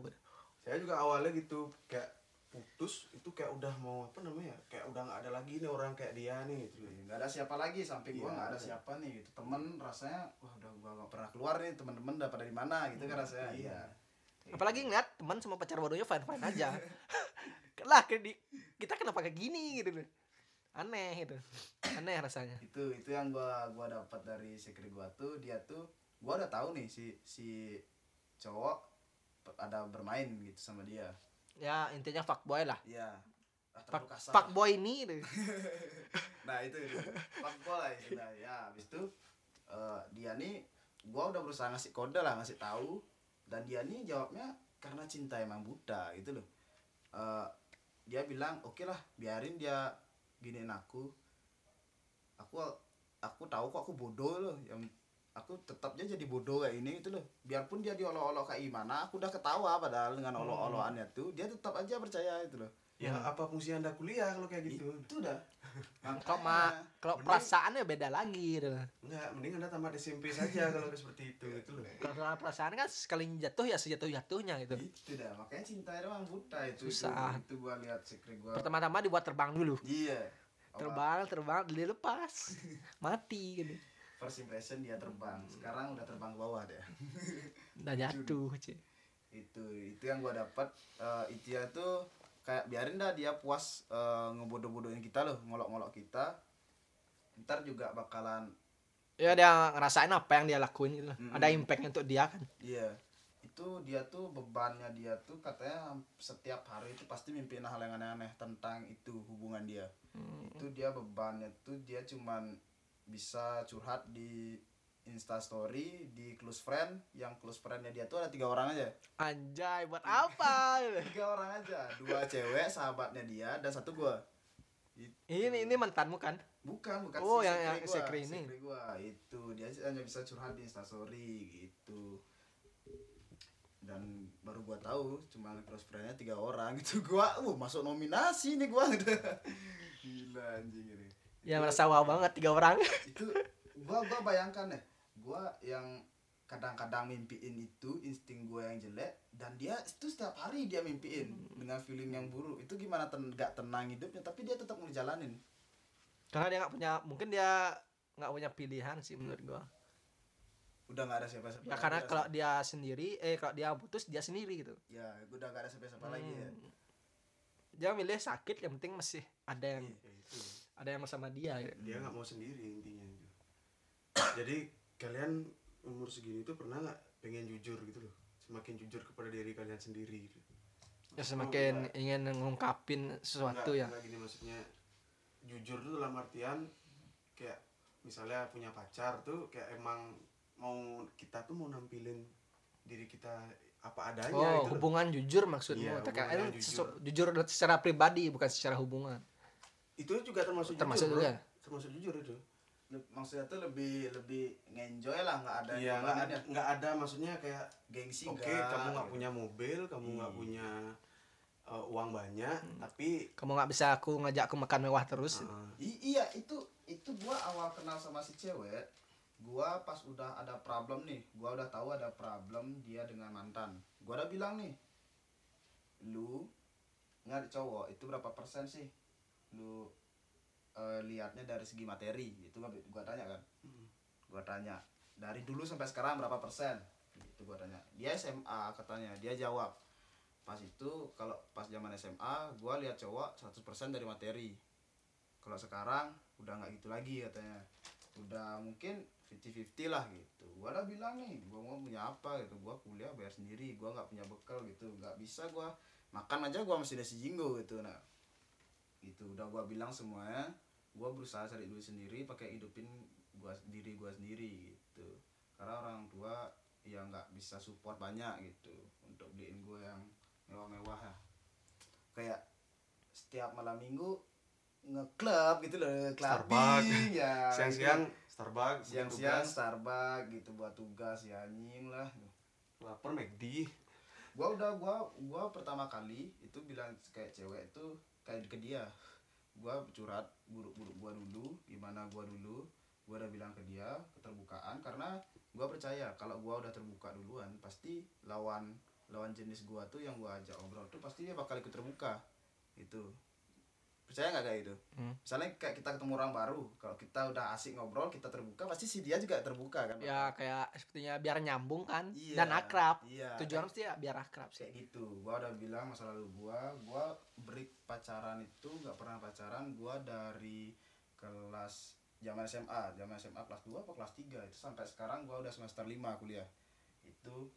saya juga awalnya gitu kayak putus itu kayak udah mau apa namanya kayak udah nggak ada lagi nih orang kayak dia nih gitu Iya, nggak ada siapa lagi samping gua Iya, nggak ada siapa nih gitu temen rasanya wah udah gua nggak pernah keluar nih teman-teman udah pada di mana gitu kan rasanya Iya. iya Apalagi ngeliat teman sama pacar barunya fine-fine aja. lah di- kita kenapa kayak gini gitu loh. Aneh gitu. Aneh rasanya. itu itu yang gua gua dapat dari sekre gua tuh dia tuh gua udah tahu nih si si cowok ada bermain gitu sama dia Ya intinya fuckboy lah. iya. Ah, Fuck, terlalu kasar. fuckboy ini gitu. nah itu fuckboy lah istilah ya habis itu eh, dia nih gua udah berusaha ngasih kode lah ngasih tahu. Dan dia nih jawabnya karena cinta emang buta gitu loh. Eh, dia bilang oke lah biarin dia giniin aku. Aku aku tahu kok aku bodoh loh yang aku tetap aja jadi bodoh kayak ini gitu loh biarpun dia diolok-olok kayak gimana aku udah ketawa padahal dengan olok-olokannya tuh dia tetap aja percaya itu loh ya apa fungsi anda kuliah kalau kayak gitu itu dah Kalau ma kalau perasaannya beda lagi gitu. Enggak, mending anda tamat SMP saja kalau seperti itu gitu loh Kalau perasaan kan sekali jatuh ya sejatuh-jatuhnya gitu. itu dah makanya cinta itu emang buta itu Susah. itu, itu gua lihat gua Pertama-tama dibuat terbang dulu. iya Terbang, terbang, dilepas. Mati gitu. First impression dia terbang. Sekarang udah terbang ke bawah deh Udah jatuh, Ci. itu itu yang gua dapat Eh, itu ya tuh kayak biarin dah dia puas eh, ngebodoh-bodohin kita loh ngolok-ngolok kita. Ntar juga bakalan ya dia ngerasain apa yang dia lakuin gitu loh. Mm-mm. ada impactnya untuk dia kan? Iya, itu dia tuh bebannya dia tuh katanya setiap hari itu pasti mimpiin hal yang aneh-aneh tentang itu hubungan dia. Itu dia bebannya tuh dia cuman bisa curhat di Insta Story di close friend yang close friendnya dia tuh ada tiga orang aja. Anjay buat apa? Tiga orang aja. Dua cewek sahabatnya dia dan satu gua. Itu. ini ini mantanmu kan? Bukan bukan Oh, si yang- yang gua, secret ini. secret gua. Itu dia hanya bisa curhat di instastory gitu. Dan baru gua tahu cuma close friendnya tiga orang gitu. Gua uh masuk nominasi nih gua. Gila anjing ini ya merasa wow banget tiga orang. Itu gua gua bayangkan deh. Gua yang kadang-kadang mimpiin itu insting gua yang jelek dan dia itu setiap hari dia mimpiin dengan feeling yang buruk. Itu gimana ten gak tenang hidupnya tapi dia tetap ngejalanin. Karena dia nggak punya mungkin dia nggak punya pilihan sih menurut gua. Udah nggak ada siapa-siapa ya karena lah. kalau dia sendiri eh kalau dia putus dia sendiri gitu. Ya udah gak ada siapa-siapa lagi ya. Hmm. dia milih sakit yang penting masih ada yang Ya itu. Ada yang sama dia gitu. Dia nggak mau sendiri intinya itu. Jadi kalian umur segini tuh pernah nggak pengen jujur gitu loh? Semakin jujur kepada diri kalian sendiri gitu. ya semakin ingin ngungkapin sesuatu ya nggak gini maksudnya jujur tuh dalam artian kayak misalnya punya pacar tuh kayak emang mau kita tuh mau nampilin diri kita apa adanya oh gitu loh. hubungan jujur maksudmu Iya, TKN hubungan jujur. jujur. jujur secara pribadi bukan secara hubungan itu juga termasuk Termasuk jujur, bro. juga. termasuk jujur itu maksudnya tuh lebih lebih ngenjoy lah nggak ada iya nggak ada nggak ada maksudnya kayak gengsi oke nggak, kamu nggak gitu. punya mobil kamu nggak Iya. punya uh, uang banyak Hmm. tapi kamu nggak bisa aku ngajak aku makan mewah terus uh, I- iya itu itu gua awal kenal sama si cewek gua pas udah ada problem nih gua udah tahu ada problem dia dengan mantan gua udah bilang nih lu nggak cowok itu berapa persen sih lu eh, lihatnya dari segi materi. Itu gua, gua tanya kan. Gua tanya dari dulu sampai sekarang berapa persen? Itu gua tanya. Dia SMA katanya. Dia jawab pas itu kalau pas zaman SMA gua lihat cowok 100% dari materi. Kalau sekarang udah nggak gitu lagi katanya. Udah mungkin 50-50 lah gitu. Gua udah bilang nih gua mau punya apa? Gitu. Gua kuliah bayar sendiri gua nggak punya bekal gitu. Nggak bisa gua. Makan aja gua masih nasi jinggo gitu. Nah gitu. Udah gua bilang semuanya gua berusaha cari duit sendiri pakai hidupin gua diri gua sendiri gitu. Karena orang tua ya nggak bisa support banyak gitu untuk beliin gua yang mewah-mewah. Ya kayak setiap malam minggu ngeklub gitu loh Starbucks. clubbing ya siang-siang gitu. Starbucks siang-siang Starbucks gitu buat tugas ya anjing lah. Lapar McD gua udah gua gua pertama kali itu bilang kayak cewek itu kayak ke dia gua curhat buruk-buruk gua dulu gimana gua dulu? Gua udah bilang ke dia keterbukaan karena gua percaya kalau gua udah terbuka duluan pasti lawan lawan jenis gua tuh yang gua ajak ngobrol tuh pasti dia bakal ikut terbuka itu percaya nggak kayak gitu? Hmm. misalnya kayak kita ketemu orang baru kalau kita udah asik ngobrol kita terbuka pasti si dia juga terbuka kan ya kayak sepertinya biar nyambung kan Iya, dan akrab. iya. tujuan mesti ya biar akrab sih. Kayak gitu. Gua udah bilang masa lalu gua gua break pacaran itu nggak pernah pacaran gua dari kelas zaman SMA zaman SMA kelas 2 apa kelas 3 itu sampai sekarang gua udah semester 5 kuliah. Itu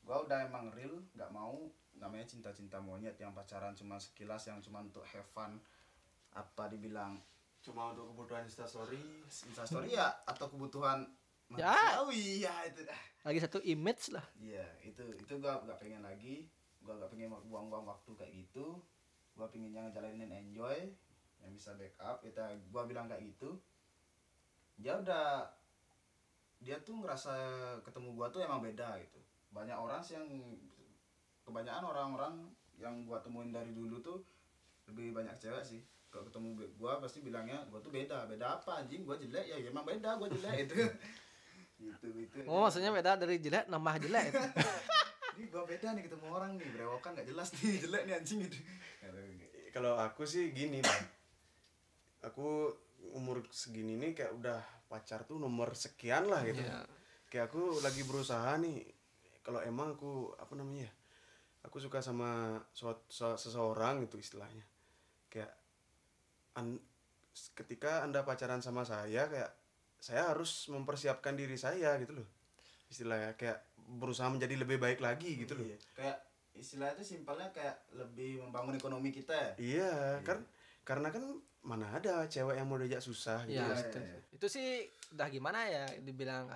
gua udah emang real nggak mau namanya cinta-cinta monyet yang pacaran cuma sekilas yang cuma untuk have fun apa dibilang cuma untuk kebutuhan instastory instastory ya atau kebutuhan Ya. manusiawi ya itu dah lagi satu image lah Iya, itu itu gua nggak pengen lagi. Gua nggak pengen buang-buang waktu kayak gitu. Gua pengen yang ngejalanin enjoy, yang bisa backup. Kita gua bilang kayak gitu. Dia udah dia tuh ngerasa ketemu gua tuh emang beda gitu. Banyak orang sih yang kebanyakan orang-orang yang gua temuin dari dulu tuh lebih banyak cewek sih. Kalau ketemu gua pasti bilangnya gua tuh beda. Beda apa anjing? Gua jelek ya, ya emang beda gua jelek itu. gitu gitu. oh maksudnya beda dari jelek nambah jelek itu. ini gua beda nih ketemu orang nih berewokan gak jelas nih jelek nih anjing gitu kalau aku sih gini bang aku umur segini nih kayak udah pacar tuh nomor sekian lah gitu Iya. kayak aku lagi berusaha nih kalau emang aku apa namanya ya, aku suka sama seseorang itu istilahnya kayak an- ketika anda pacaran sama saya kayak saya harus mempersiapkan diri saya gitu loh. Istilahnya kayak berusaha menjadi lebih baik lagi gitu loh. Iya. kayak istilahnya itu simpelnya kayak lebih membangun ekonomi kita ya? Iya kan karena kan mana ada cewek yang mau diajak susah gitu ya Iya, itu, iya, iya. itu sih udah gimana ya dibilang?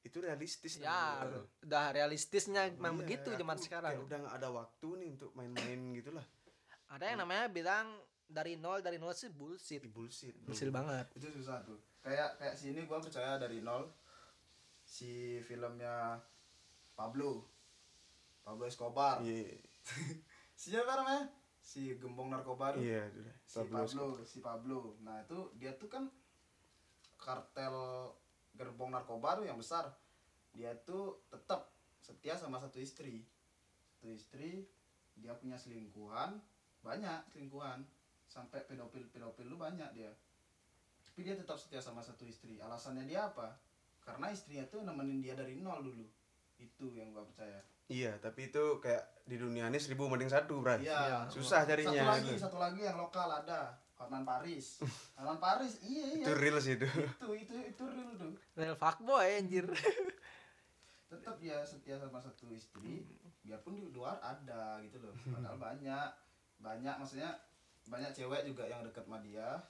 Itu realistis ya namanya. udah realistisnya memang Iya, begitu zaman kayak sekarang. udah nggak ada waktu nih untuk main-main gitulah ada yang namanya bilang dari nol dari nol sih bullshit. Bullshit bro. bullshit banget. Itu susah tuh. Kayak kayak sini gua percaya dari nol si filmnya Pablo Pablo Escobar. Iya. Siapa namanya? Si gembong narkoba tuh. Iya si Pablo Pablo, si Pablo. Nah itu dia tuh kan kartel gerbong narkoba tuh yang besar. Dia tuh tetap setia sama satu istri. Satu istri dia punya selingkuhan banyak selingkuhan sampai pedofil pedofil lu banyak dia tapi dia tetap setia sama satu istri alasannya dia apa karena istrinya tuh nemenin dia dari nol dulu itu yang gua percaya Iya, tapi itu kayak di dunia ini seribu mending satu, Bray. Iya. Susah carinya. Satu lagi, gitu. satu lagi yang lokal ada. Hotman Paris. Hotman Paris, iya iya. Itu real sih itu. itu itu itu real tuh. real fuckboy anjir Tetap dia setia sama satu istri, biarpun di luar ada gitu loh. Padahal banyak banyak maksudnya banyak cewek juga yang deket sama dia,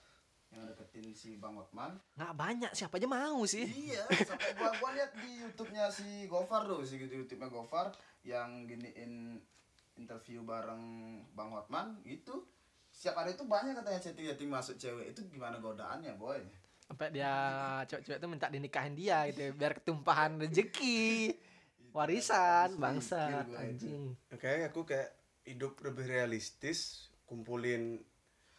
yang deketin si Bang Hotman. nggak banyak siapa aja mau sih. Iya, sampai gua gua lihat di YouTube-nya si Gofar tuh, si YouTube-nya Gofar yang giniin interview bareng Bang Hotman itu setiap hari itu banyak katanya chatting-chatting masuk cewek. Itu gimana godaannya boy? Sampai dia cewek-cewek tuh minta dinikahin dia gitu biar ketumpahan rezeki. Warisan Asli, bangsa itu. anjing. Kayak aku kayak hidup lebih realistis, kumpulin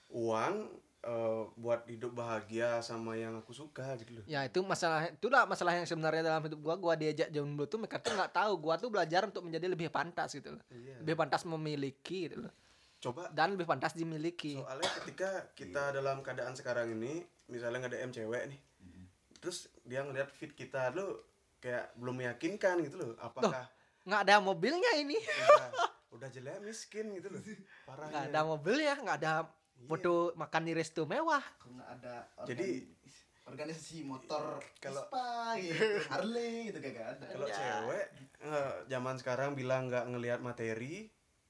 uang eh, buat hidup bahagia sama yang aku suka gitu loh. ya itu masalah itulah masalah yang sebenarnya dalam hidup gua gua diajak jomblo tuh mereka tuh nggak tahu gua tuh belajar untuk menjadi lebih pantas gitu loh Iya. lebih pantas memiliki gitu loh Coba dan lebih pantas dimiliki soalnya ketika kita dalam keadaan sekarang ini, misalnya nge DM cewek nih, terus dia ngeliat fit kita lu kayak belum meyakinkan gitu loh. Apakah nggak ada mobilnya ini. Udah, udah jelek miskin gitu loh. Parahnya. nggak ada mobil ya nggak ada foto makan di resto mewah. Nggak ada organ- Jadi- organisasi motor Kalau- Vespa gitu Harley gitu kayak gak ada. Kalau cewek eh, zaman sekarang bilang nggak ngelihat materi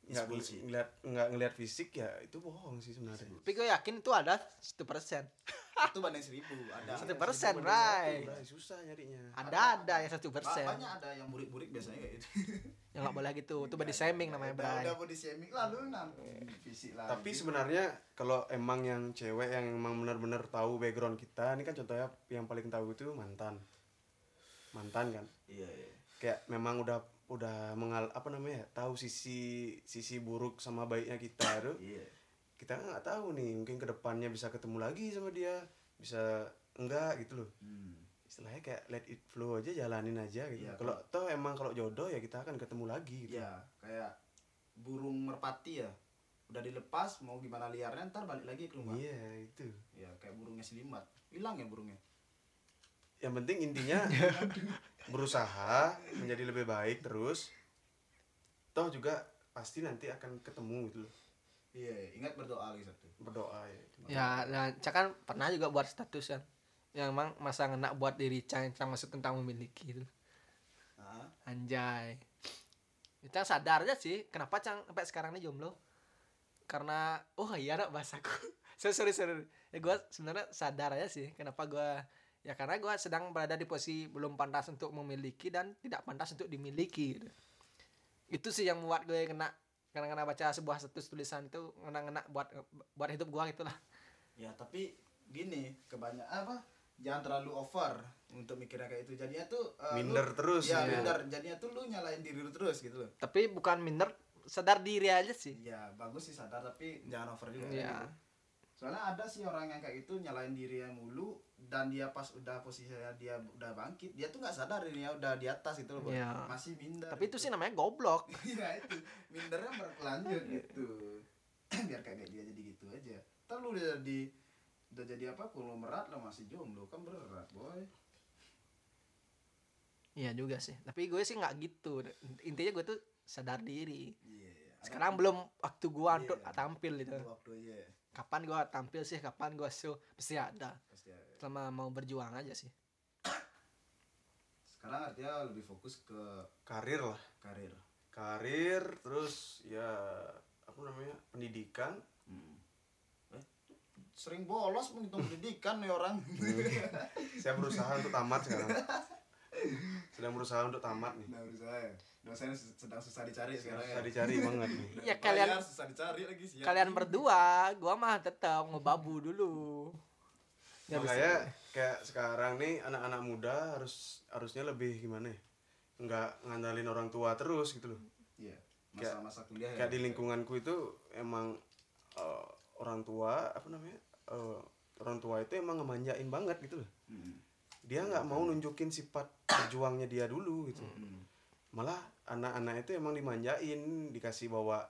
nggak ngelihat nggak ngelihat fisik ya itu bohong sih sebenarnya. Tapi gue yakin itu ada satu persen. Itu banding seribu ada. Satu persen. Udah, susah nyarinya. Ada ada yang satu persen. Banyak ada yang burik-burik biasanya kayak gitu. Yang nggak boleh gitu. Itu body shaming namanya Bray udah body shaming lalu nanti fisik lagi tapi sebenarnya kalau emang yang cewek yang emang benar-benar tahu background kita ini kan contohnya yang paling tahu itu mantan. Mantan kan? Iya iya. Kayak memang udah udah mengal apa namanya ya, tahu sisi sisi buruk sama baiknya kita tuh. Iya. Kita nggak tahu nih mungkin ke depannya bisa ketemu lagi sama dia bisa enggak gitu loh. Hmm. istilahnya kayak let it flow aja jalanin aja gitu. Iya, kalau toh emang kalau jodoh ya kita akan ketemu lagi gitu. Iya, kayak burung merpati ya. Udah dilepas mau gimana liarnya ntar balik lagi ke rumah. Iya itu. Ya kayak burungnya selimat hilang ya burungnya? Yang penting intinya berusaha menjadi lebih baik terus toh juga pasti nanti akan ketemu gitu loh. Iya ingat berdoa lagi satu berdoa ya ya nah Cak kan pernah juga buat status kan yang emang masa ngena buat diri Cak yang masuk tentang memiliki itu. Anjay. Kita sadar aja sih kenapa Cang sampai sekarang ini jomblo? Karena oh iya nak bahasaku. Sorry sorry sorry. Ya gue sebenarnya sadar aja sih kenapa gue ya karena gue sedang berada di posisi belum pantas untuk memiliki dan tidak pantas untuk dimiliki gitu. itu sih yang membuat gue kena karena kena baca sebuah status tulisan itu kena kena buat buat hidup gue gitulah ya tapi gini kebanyakan apa jangan terlalu over untuk mikirnya kayak itu jadinya tuh eh, Minder lu- terus ya ya. minder jadinya tuh lu nyalain diri lu terus gitu loh tapi bukan minder sadar diri aja sih ya bagus sih sadar tapi jangan over juga Iya. gitu. Soalnya ada sih orang yang kayak gitu nyalain dirinya mulu dan dia pas udah posisinya dia udah bangkit dia tuh nggak sadar dirinya udah di atas itu loh Boy. Iya. masih minder tapi itu sih namanya goblok iya itu mindernya berkelanjut gitu biar kayak dia jadi gitu aja ntar lu udah jadi udah jadi apa konglomerat lo masih jomblo kan berat boy Iya juga sih. Tapi gue sih nggak gitu. Intinya gue tuh sadar diri. iya iya sekarang belum waktu gua untuk Iya. tampil itu Tunggu waktu aja ya. Kapan gua tampil sih kapan gua show pasti ada Pasti ada. selama mau berjuang aja sih Sekarang artinya lebih fokus ke karir lah karir. karir terus ya apa namanya pendidikan Eh, sering bolos menghitung pendidikan nih orang. saya berusaha untuk tamat sekarang sedang berusaha untuk tamat nih berusaha ya. Dosen sedang susah dicari sekarang ya. susah dicari banget nih ya kalian Bayar, susah dicari lagi sih. kalian berdua gua mah tetap ngebabu dulu Ya, makanya kayak sekarang nih anak-anak muda harus harusnya lebih gimana ya nggak ngandalin orang tua terus gitu loh Iya. Masa-masa kuliah ya. kayak di lingkunganku itu emang eh, orang tua apa namanya eh, orang tua itu emang ngemanjain banget gitu loh Hmm. dia nggak mau nunjukin sifat berjuangnya dia dulu gitu Hmm. malah anak-anak itu emang dimanjain dikasih bawa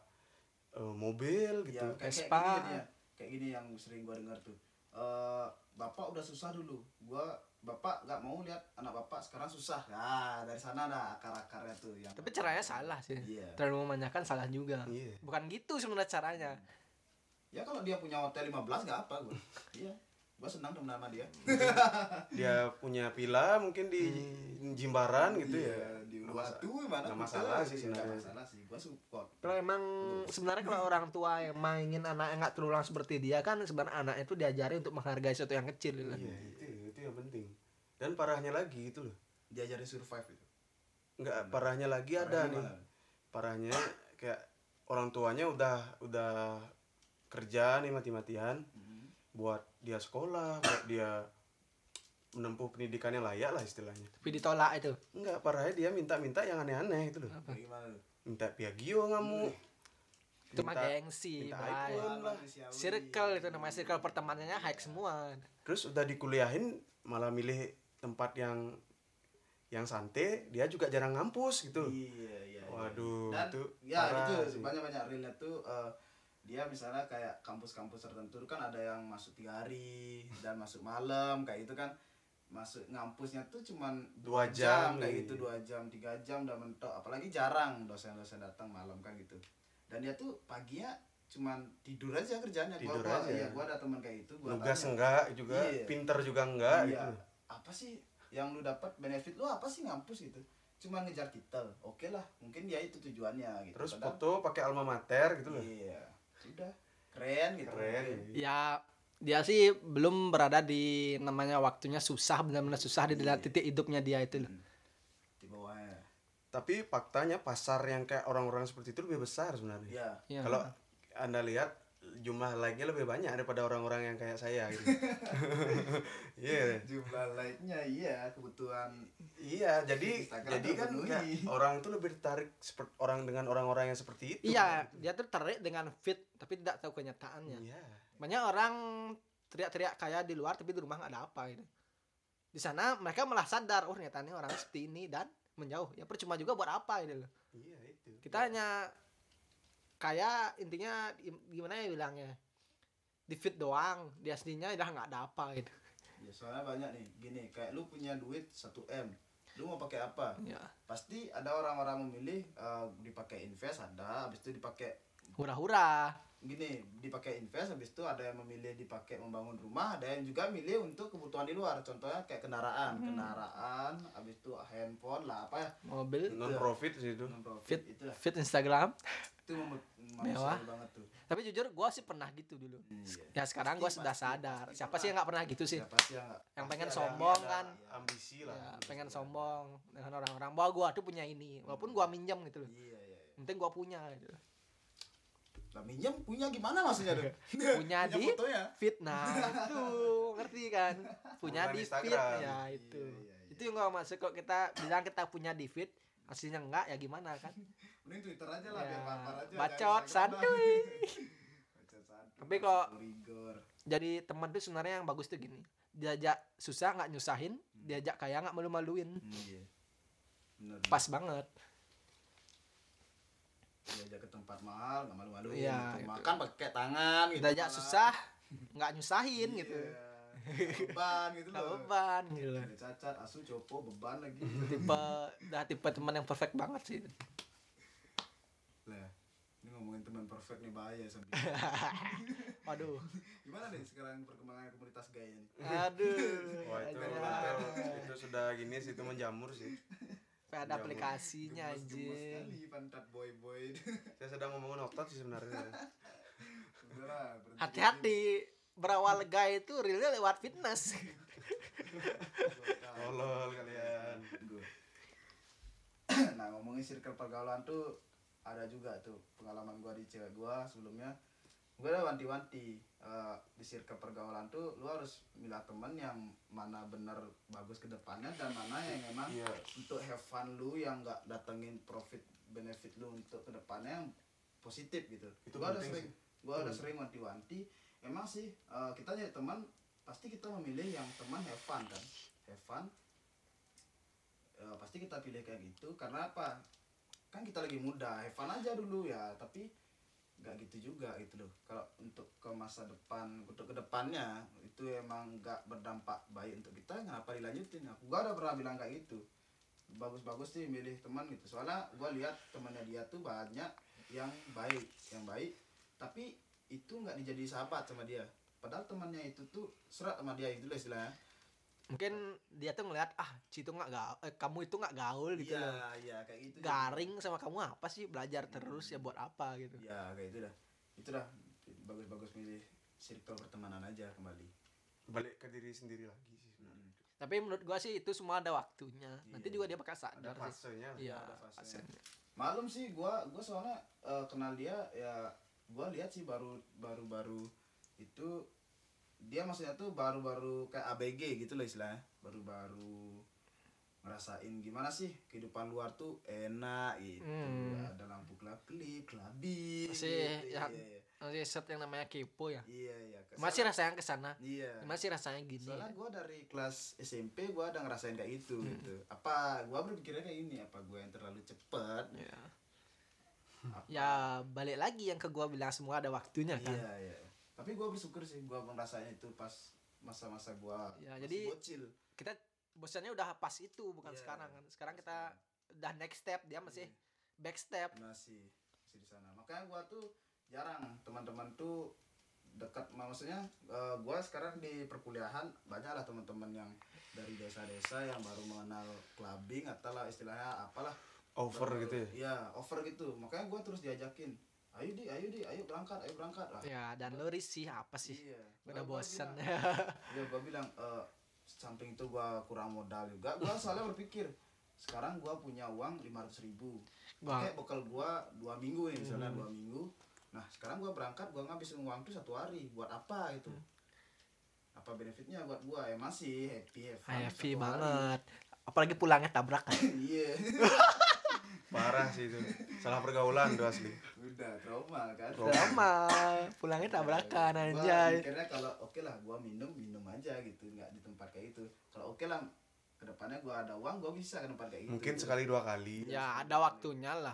eh, mobil Ya, gitu kayak, kayak Vespa. gini ya. Kayak gini yang sering gua dengar tuh. Eh, bapak udah susah dulu. Gua bapak nggak mau lihat anak bapak sekarang susah. Nah, dari sana ada akar-akarnya tuh yang tapi caranya salah sih Iya. terlalu memanjakan salah juga Iya. bukan gitu sebenarnya caranya Ya kalau dia punya hotel 15 nggak apa gua. iya. Gua senang temen sama dia. dia punya villa mungkin di Jimbaran gitu ya Iya, di Uluwatu gimana? nggak masalah sih sebenarnya. masalah sih. Gua support. kalau emang sebenarnya kalau orang tua yang ingin anaknya nggak terulang seperti dia kan sebenarnya anaknya itu diajari untuk menghargai sesuatu yang kecil gitu. iya itu itu yang penting dan parahnya lagi itu loh Diajarin survive itu. nggak parahnya lagi ada Parahnya nih mana? parahnya kayak orang tuanya udah udah kerja nih mati-matian Hmm. buat dia sekolah buat dia menempuh pendidikan yang layak lah istilahnya. Tapi ditolak itu? Enggak parahnya dia minta-minta yang aneh-aneh itu loh. Tuh? minta piagio kamu. Itu mah gengsi minta lah. circle itu namanya circle pertemanannya high semua. Terus udah dikuliahin malah milih tempat yang yang santai dia juga jarang ngampus gitu. Iya, iya. iya. Waduh, Dan itu ya parah itu sih. banyak-banyak relate tuh eh, dia misalnya kayak kampus-kampus tertentu kan ada yang masuk tiga hari dan masuk malam kayak itu kan masuk ngampusnya tuh cuman Dua jam, jam, kayak iya. gitu dua jam tiga jam udah mentok. Apalagi jarang dosen-dosen datang malam kan gitu. Dan dia tuh paginya cuman tidur aja kerjanya Tidur gua, gua, aja. iya, gua ada teman kayak itu gua nugas tanya, enggak juga Iya. pinter juga enggak iya, gitu. Apa sih yang lu dapat benefit lu apa sih ngampus gitu? Cuma ngejar titel oke lah mungkin dia itu tujuannya gitu. Terus Padahal- foto pakai alma mater gitu loh. Iya sudah keren gitu. Keren. Mungkin. ya dia sih belum berada di namanya waktunya susah benar-benar susah di dalam titik hidupnya dia itu loh. di bawahnya tapi faktanya pasar yang kayak orang-orang seperti itu lebih besar sebenarnya. Ya Ya. kalau anda lihat jumlah like-nya lebih banyak daripada orang-orang yang kayak saya gitu. Iya. Jumlah like-nya iya kebutuhan iya jadi Instagram jadi kan kayak orang itu lebih tertarik seperti orang dengan orang-orang yang seperti itu. Iya dia tuh tertarik dengan fit tapi tidak tahu kenyataannya. Iya banyak orang teriak-teriak kaya di luar tapi di rumah nggak ada apa gitu. Di sana mereka malah sadar oh ternyata ini orang seperti ini dan menjauh. Ya percuma juga buat apa gitu loh. Iya itu. Kita hanya kaya intinya im- gimana ya bilangnya di fit doang. Di aslinya udah nggak ada apa gitu. Ya soalnya banyak nih gini kayak lu punya duit 1 m lu mau pakai apa? Ya pasti ada orang-orang memilih eh, dipakai invest ada habis itu dipakai hura-hura gini dipakai invest habis itu ada yang memilih dipakai membangun rumah ada yang juga milih untuk kebutuhan di luar. Contohnya kayak kendaraan. Kendaraan habis itu handphone lah apa ya. Mobil. Non profit sih itu. Non profit fit itu lah. fit Instagram. Itu Mewah. banget tuh. Tapi jujur gua sih pernah gitu dulu. Iya. ya sekarang gua Pasti, sudah pasti, sadar. pasti siapa pernah. sih yang nggak pernah gitu sih? Siapa sih yang yang pasti pengen sombong ada- kan. iya. ambisi lah ya, pengen sombong dengan orang-orang. Bahwa gua tuh punya ini walaupun gua minjem gitu loh. Iya iya iya. yang penting gua punya gitu. Lah minjem punya gimana maksudnya tuh punya di fotonya? fitnah. Itu ngerti kan? Punya Bukan di Instagram. fit ya itu. Iya, iya, iya. itu yang gua maksud kok kita bilang kita punya di fit aslinya enggak ya gimana kan? Mending twitter aja lah Ya, biar aja bacot, santuy. lah. bacot santuy Tapi kok- masuk jadi teman tuh sebenarnya yang bagus tuh gini diajak susah nggak nyusahin diajak kaya nggak malu-maluin. Hmm, iya. Bener. Pas banget diajak ke tempat mahal nggak malu-malu Iya, gitu. gitu. makan pakai tangan gitu diajak susah nggak nyusahin Iya, gitu beban gitu loh beban gitu loh. cacat asu copo beban lagi tipe udah tipe teman yang perfect banget sih lah ini ngomongin teman perfect nih bahaya sampai Waduh. gimana nih sekarang perkembangan komunitas gaya nih Aduh. Wah itu, itu, itu sudah gini sih itu menjamur sih. Sampai ada aplikasinya gemes gemes anjing. sekali pantat boy boy Saya sedang ngomongin otot sih sebenarnya. Hati-hati berawal gay itu realnya lewat fitness. Tolol kalian. Nah ngomongin circle pergaulan tuh ada juga tuh pengalaman gua di cewek gua sebelumnya gue udah wanti-wanti eh, di circle pergaulan tuh lu harus milah temen yang mana bener bagus ke depannya dan mana yang emang Iya. untuk have fun lu yang nggak datengin profit benefit lu untuk ke depannya yang positif gitu. Itu gua udah sering sih. gua udah sering wanti-wanti. Emang sih eh, kita jadi teman pasti kita memilih yang teman have fun kan. Have fun Eh, pasti kita pilih kayak gitu. Karena apa? Kan kita lagi muda have fun aja dulu ya. Tapi nggak gitu juga gitu loh. Kalau untuk ke masa depan untuk ke depannya itu emang nggak berdampak baik untuk kita kenapa dilanjutin? Aku gua udah pernah bilang kayak gitu. Bagus-bagus sih milih teman gitu. Soalnya gua lihat temannya dia tuh banyak yang baik yang baik tapi itu nggak dijadi sahabat sama dia. Padahal temannya itu tuh serat sama dia itu lah istilahnya Mungkin dia tuh ngeliat ah, Ci itu nggak gaul, eh, kamu itu nggak gaul gitu loh. iya iya kayak gitu Garing sama kamu apa sih belajar terus ya buat apa gitu. ya kayak itu dah itu dah bagus-bagus milih circle pertemanan aja kembali Balik ke diri sendiri lagi sih sebenarnya. Tapi menurut gua sih itu semua ada waktunya. Nanti Iya. juga dia bakal Ada sadar sih. fasenya. Iya, ada fasenya. fasenya. malum sih gua gua soalnya eh, kenal dia ya gua lihat sih baru baru baru itu dia maksudnya tuh baru-baru kayak ABG gitu loh istilahnya baru-baru ngerasain gimana sih kehidupan luar tuh enak gitu Hmm. ada lampu kelap kelip kelabing Masih gitu. ya, iya masih set yang namanya kepo ya. iya iya Ke- Masih rasanya ke sana. iya Masih rasanya gini. soalnya gue dari kelas SMP gue ada ngerasain kayak itu Hmm. gitu apa gue berpikirnya kayak ini apa gue yang terlalu cepet Ya. Apa- ya balik lagi yang ke gua bilang semua ada waktunya kan. iya iya tapi gue bersyukur sih gue ngerasain itu pas masa-masa gue Ya, jadi- bocil Kita bosannya udah pas itu bukan Iya, sekarang kan. Sekarang kita udah next step, dia masih Iya. back step. masih masih di sana makanya gue tuh jarang teman-teman tuh dekat maksudnya gue sekarang di perkuliahan banyak lah teman-teman yang dari desa-desa yang baru mengenal clubbing atau lah istilahnya apalah Over Baru- gitu ya. iya over gitu makanya gue terus diajakin ayo di ayo di ayo berangkat ayo berangkat lah Ya, dan lu risih apa sih? iya Udah bilang- ya gue bilang eh, samping itu gue kurang modal juga gue soalnya berpikir sekarang gue punya uang lima ratus ribu kayak bekal gue dua minggu nih misalnya Hmm. dua minggu nah sekarang gue berangkat gue ngabisin uang tuh satu hari buat apa itu Hmm. apa benefitnya buat gue ya masih happy fun Happy satu hari. banget. Apalagi pulangnya tabrakan. iya Parah sih itu. Salah pergaulan tuh asli. udah trauma kan Drama, pulangnya tabrakan anjay. mikirnya kalau oke lah gua minum minum aja gitu nggak di tempat kayak itu kalau oke lah ke depannya gua ada uang gua bisa ke tempat kayak gitu Mungkin sekali dua kali. Ya, ada waktunya lah.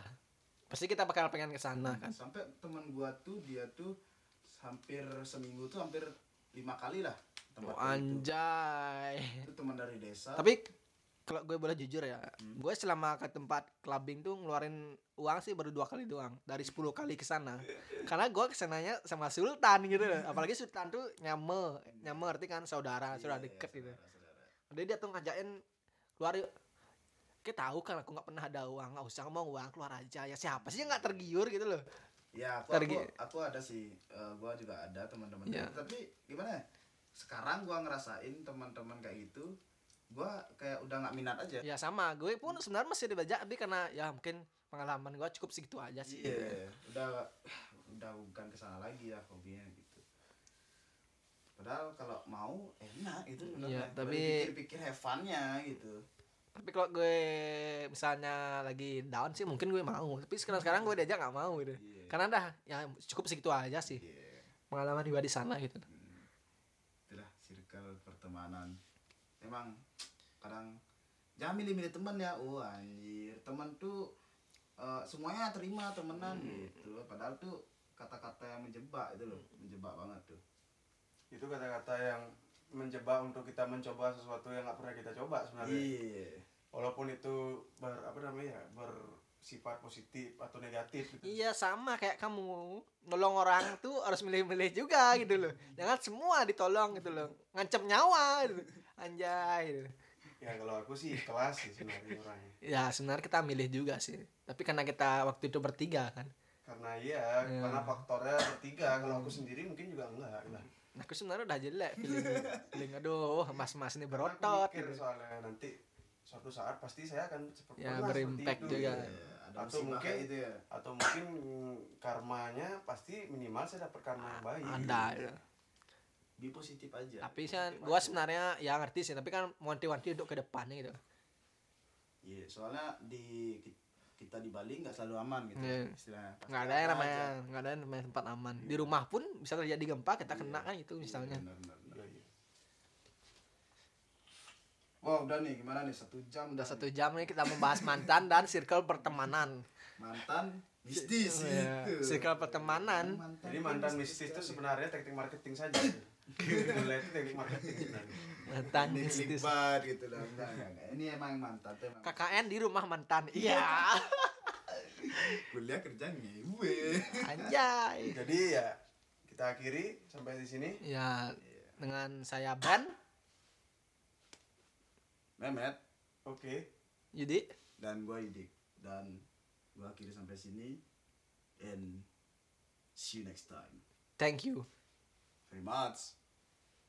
Pasti kita bakal pengen ke sana kan. sampai teman gua tuh dia tuh hampir seminggu tuh hampir lima kali lah tempat Oh, kayak itu anjay. itu teman dari desa Tapi kalau gue boleh jujur ya, gue selama ke tempat clubbing tuh ngeluarin uang sih baru dua kali doang dari 10 kali ke sana. Karena gue ke sananya sama Sultan gitu loh. Apalagi Sultan tuh nyame, nyame arti kan saudara, saudara Iya, deket iya, gitu. saudara-saudara. Jadi dia tuh ngajakin keluar yuk. Kita tahu kan aku nggak pernah ada uang, nggak usah ngomong uang keluar aja. Ya siapa sih yang nggak tergiur gitu loh. ya aku, Tergi- aku aku ada sih eh, gua juga ada teman-teman Iya. tapi gimana ya sekarang gua ngerasain teman-teman kayak gitu gua kayak udah nggak minat aja Ya sama, gue pun sebenarnya masih dibajak tapi karena ya mungkin pengalaman gue cukup segitu aja sih. Iya, udah udah bukan ke sana lagi ya hobinya gitu. Padahal kalau mau enak itu Iya, tapi- pikir-pikir have fun-nya gitu. Tapi kalau gue misalnya lagi down sih mungkin gue mau. Tapi sekarang sekarang gue diajak nggak mau gitu. Iya. Karena dah ya cukup segitu aja sih Iya. pengalaman gue di sana gitu. Itulah circle pertemanan. Emang kadang jangan milih-milih teman ya. Oh anjir, teman tuh eh, semuanya terima temenan Hmm. gitu. Padahal tuh kata-kata yang menjebak itu loh, menjebak banget tuh. Itu kata-kata yang menjebak untuk kita mencoba sesuatu yang nggak pernah kita coba sebenarnya. Iya. Walaupun itu ber apa namanya ya, ber sifat positif atau negatif gitu. Iya sama kayak kamu nolong orang tuh harus milih-milih juga gitu loh. Jangan semua ditolong gitu loh. Ngancam nyawa gitu. Anjay. Gitu. Ya kalau aku sih kelas sih sebenarnya orangnya. Ya sebenarnya kita milih juga sih. Tapi karena kita waktu itu bertiga kan. Karena iya, Iya. karena faktornya bertiga. Kalau aku sendiri mungkin juga enggak lah. Nah, aku sebenarnya udah jelek feeling. feeling aduh mas-mas ini Karena aku berotot mikir gitu. soalnya nanti suatu saat pasti saya akan seperti Ya, pernah seperti berimpact itu, juga. ada Atau mungkin- gitu ya atau mungkin karmanya pasti minimal saya dapat karma yang baik Ada. gitu. Be positif aja Tapi kan gua sebenarnya ya ngerti sih, tapi kan wanti-wanti untuk ke depannya gitu. Iya, soalnya di ki- kita di Bali nggak selalu aman gitu Iya. istilahnya. Nggak ada yang namanya nggak ada yang namanya tempat aman di rumah pun bisa terjadi gempa kita kena kan itu misalnya Benar, benar, benar. Iya, iya. Wah udah nih gimana nih satu jam udah satu jam nih kita membahas mantan dan circle pertemanan mantan mistis Iya, itu. circle pertemanan. jadi mantan mistis itu sebenarnya teknik marketing saja mulai itu teknik marketing sebenarnya mantan gitu lah. Enggak, enggak, enggak. Ini emang mantan tuh emang. KKN di rumah mantan iya. Kuliah kerja ngewe. anjay. Jadi ya kita akhiri sampai di sini. Ya dengan saya Ben Mehmet. Oke. Yudi. Dan gua Idik dan gua akhiri sampai sini. And see you next time. thank you three months.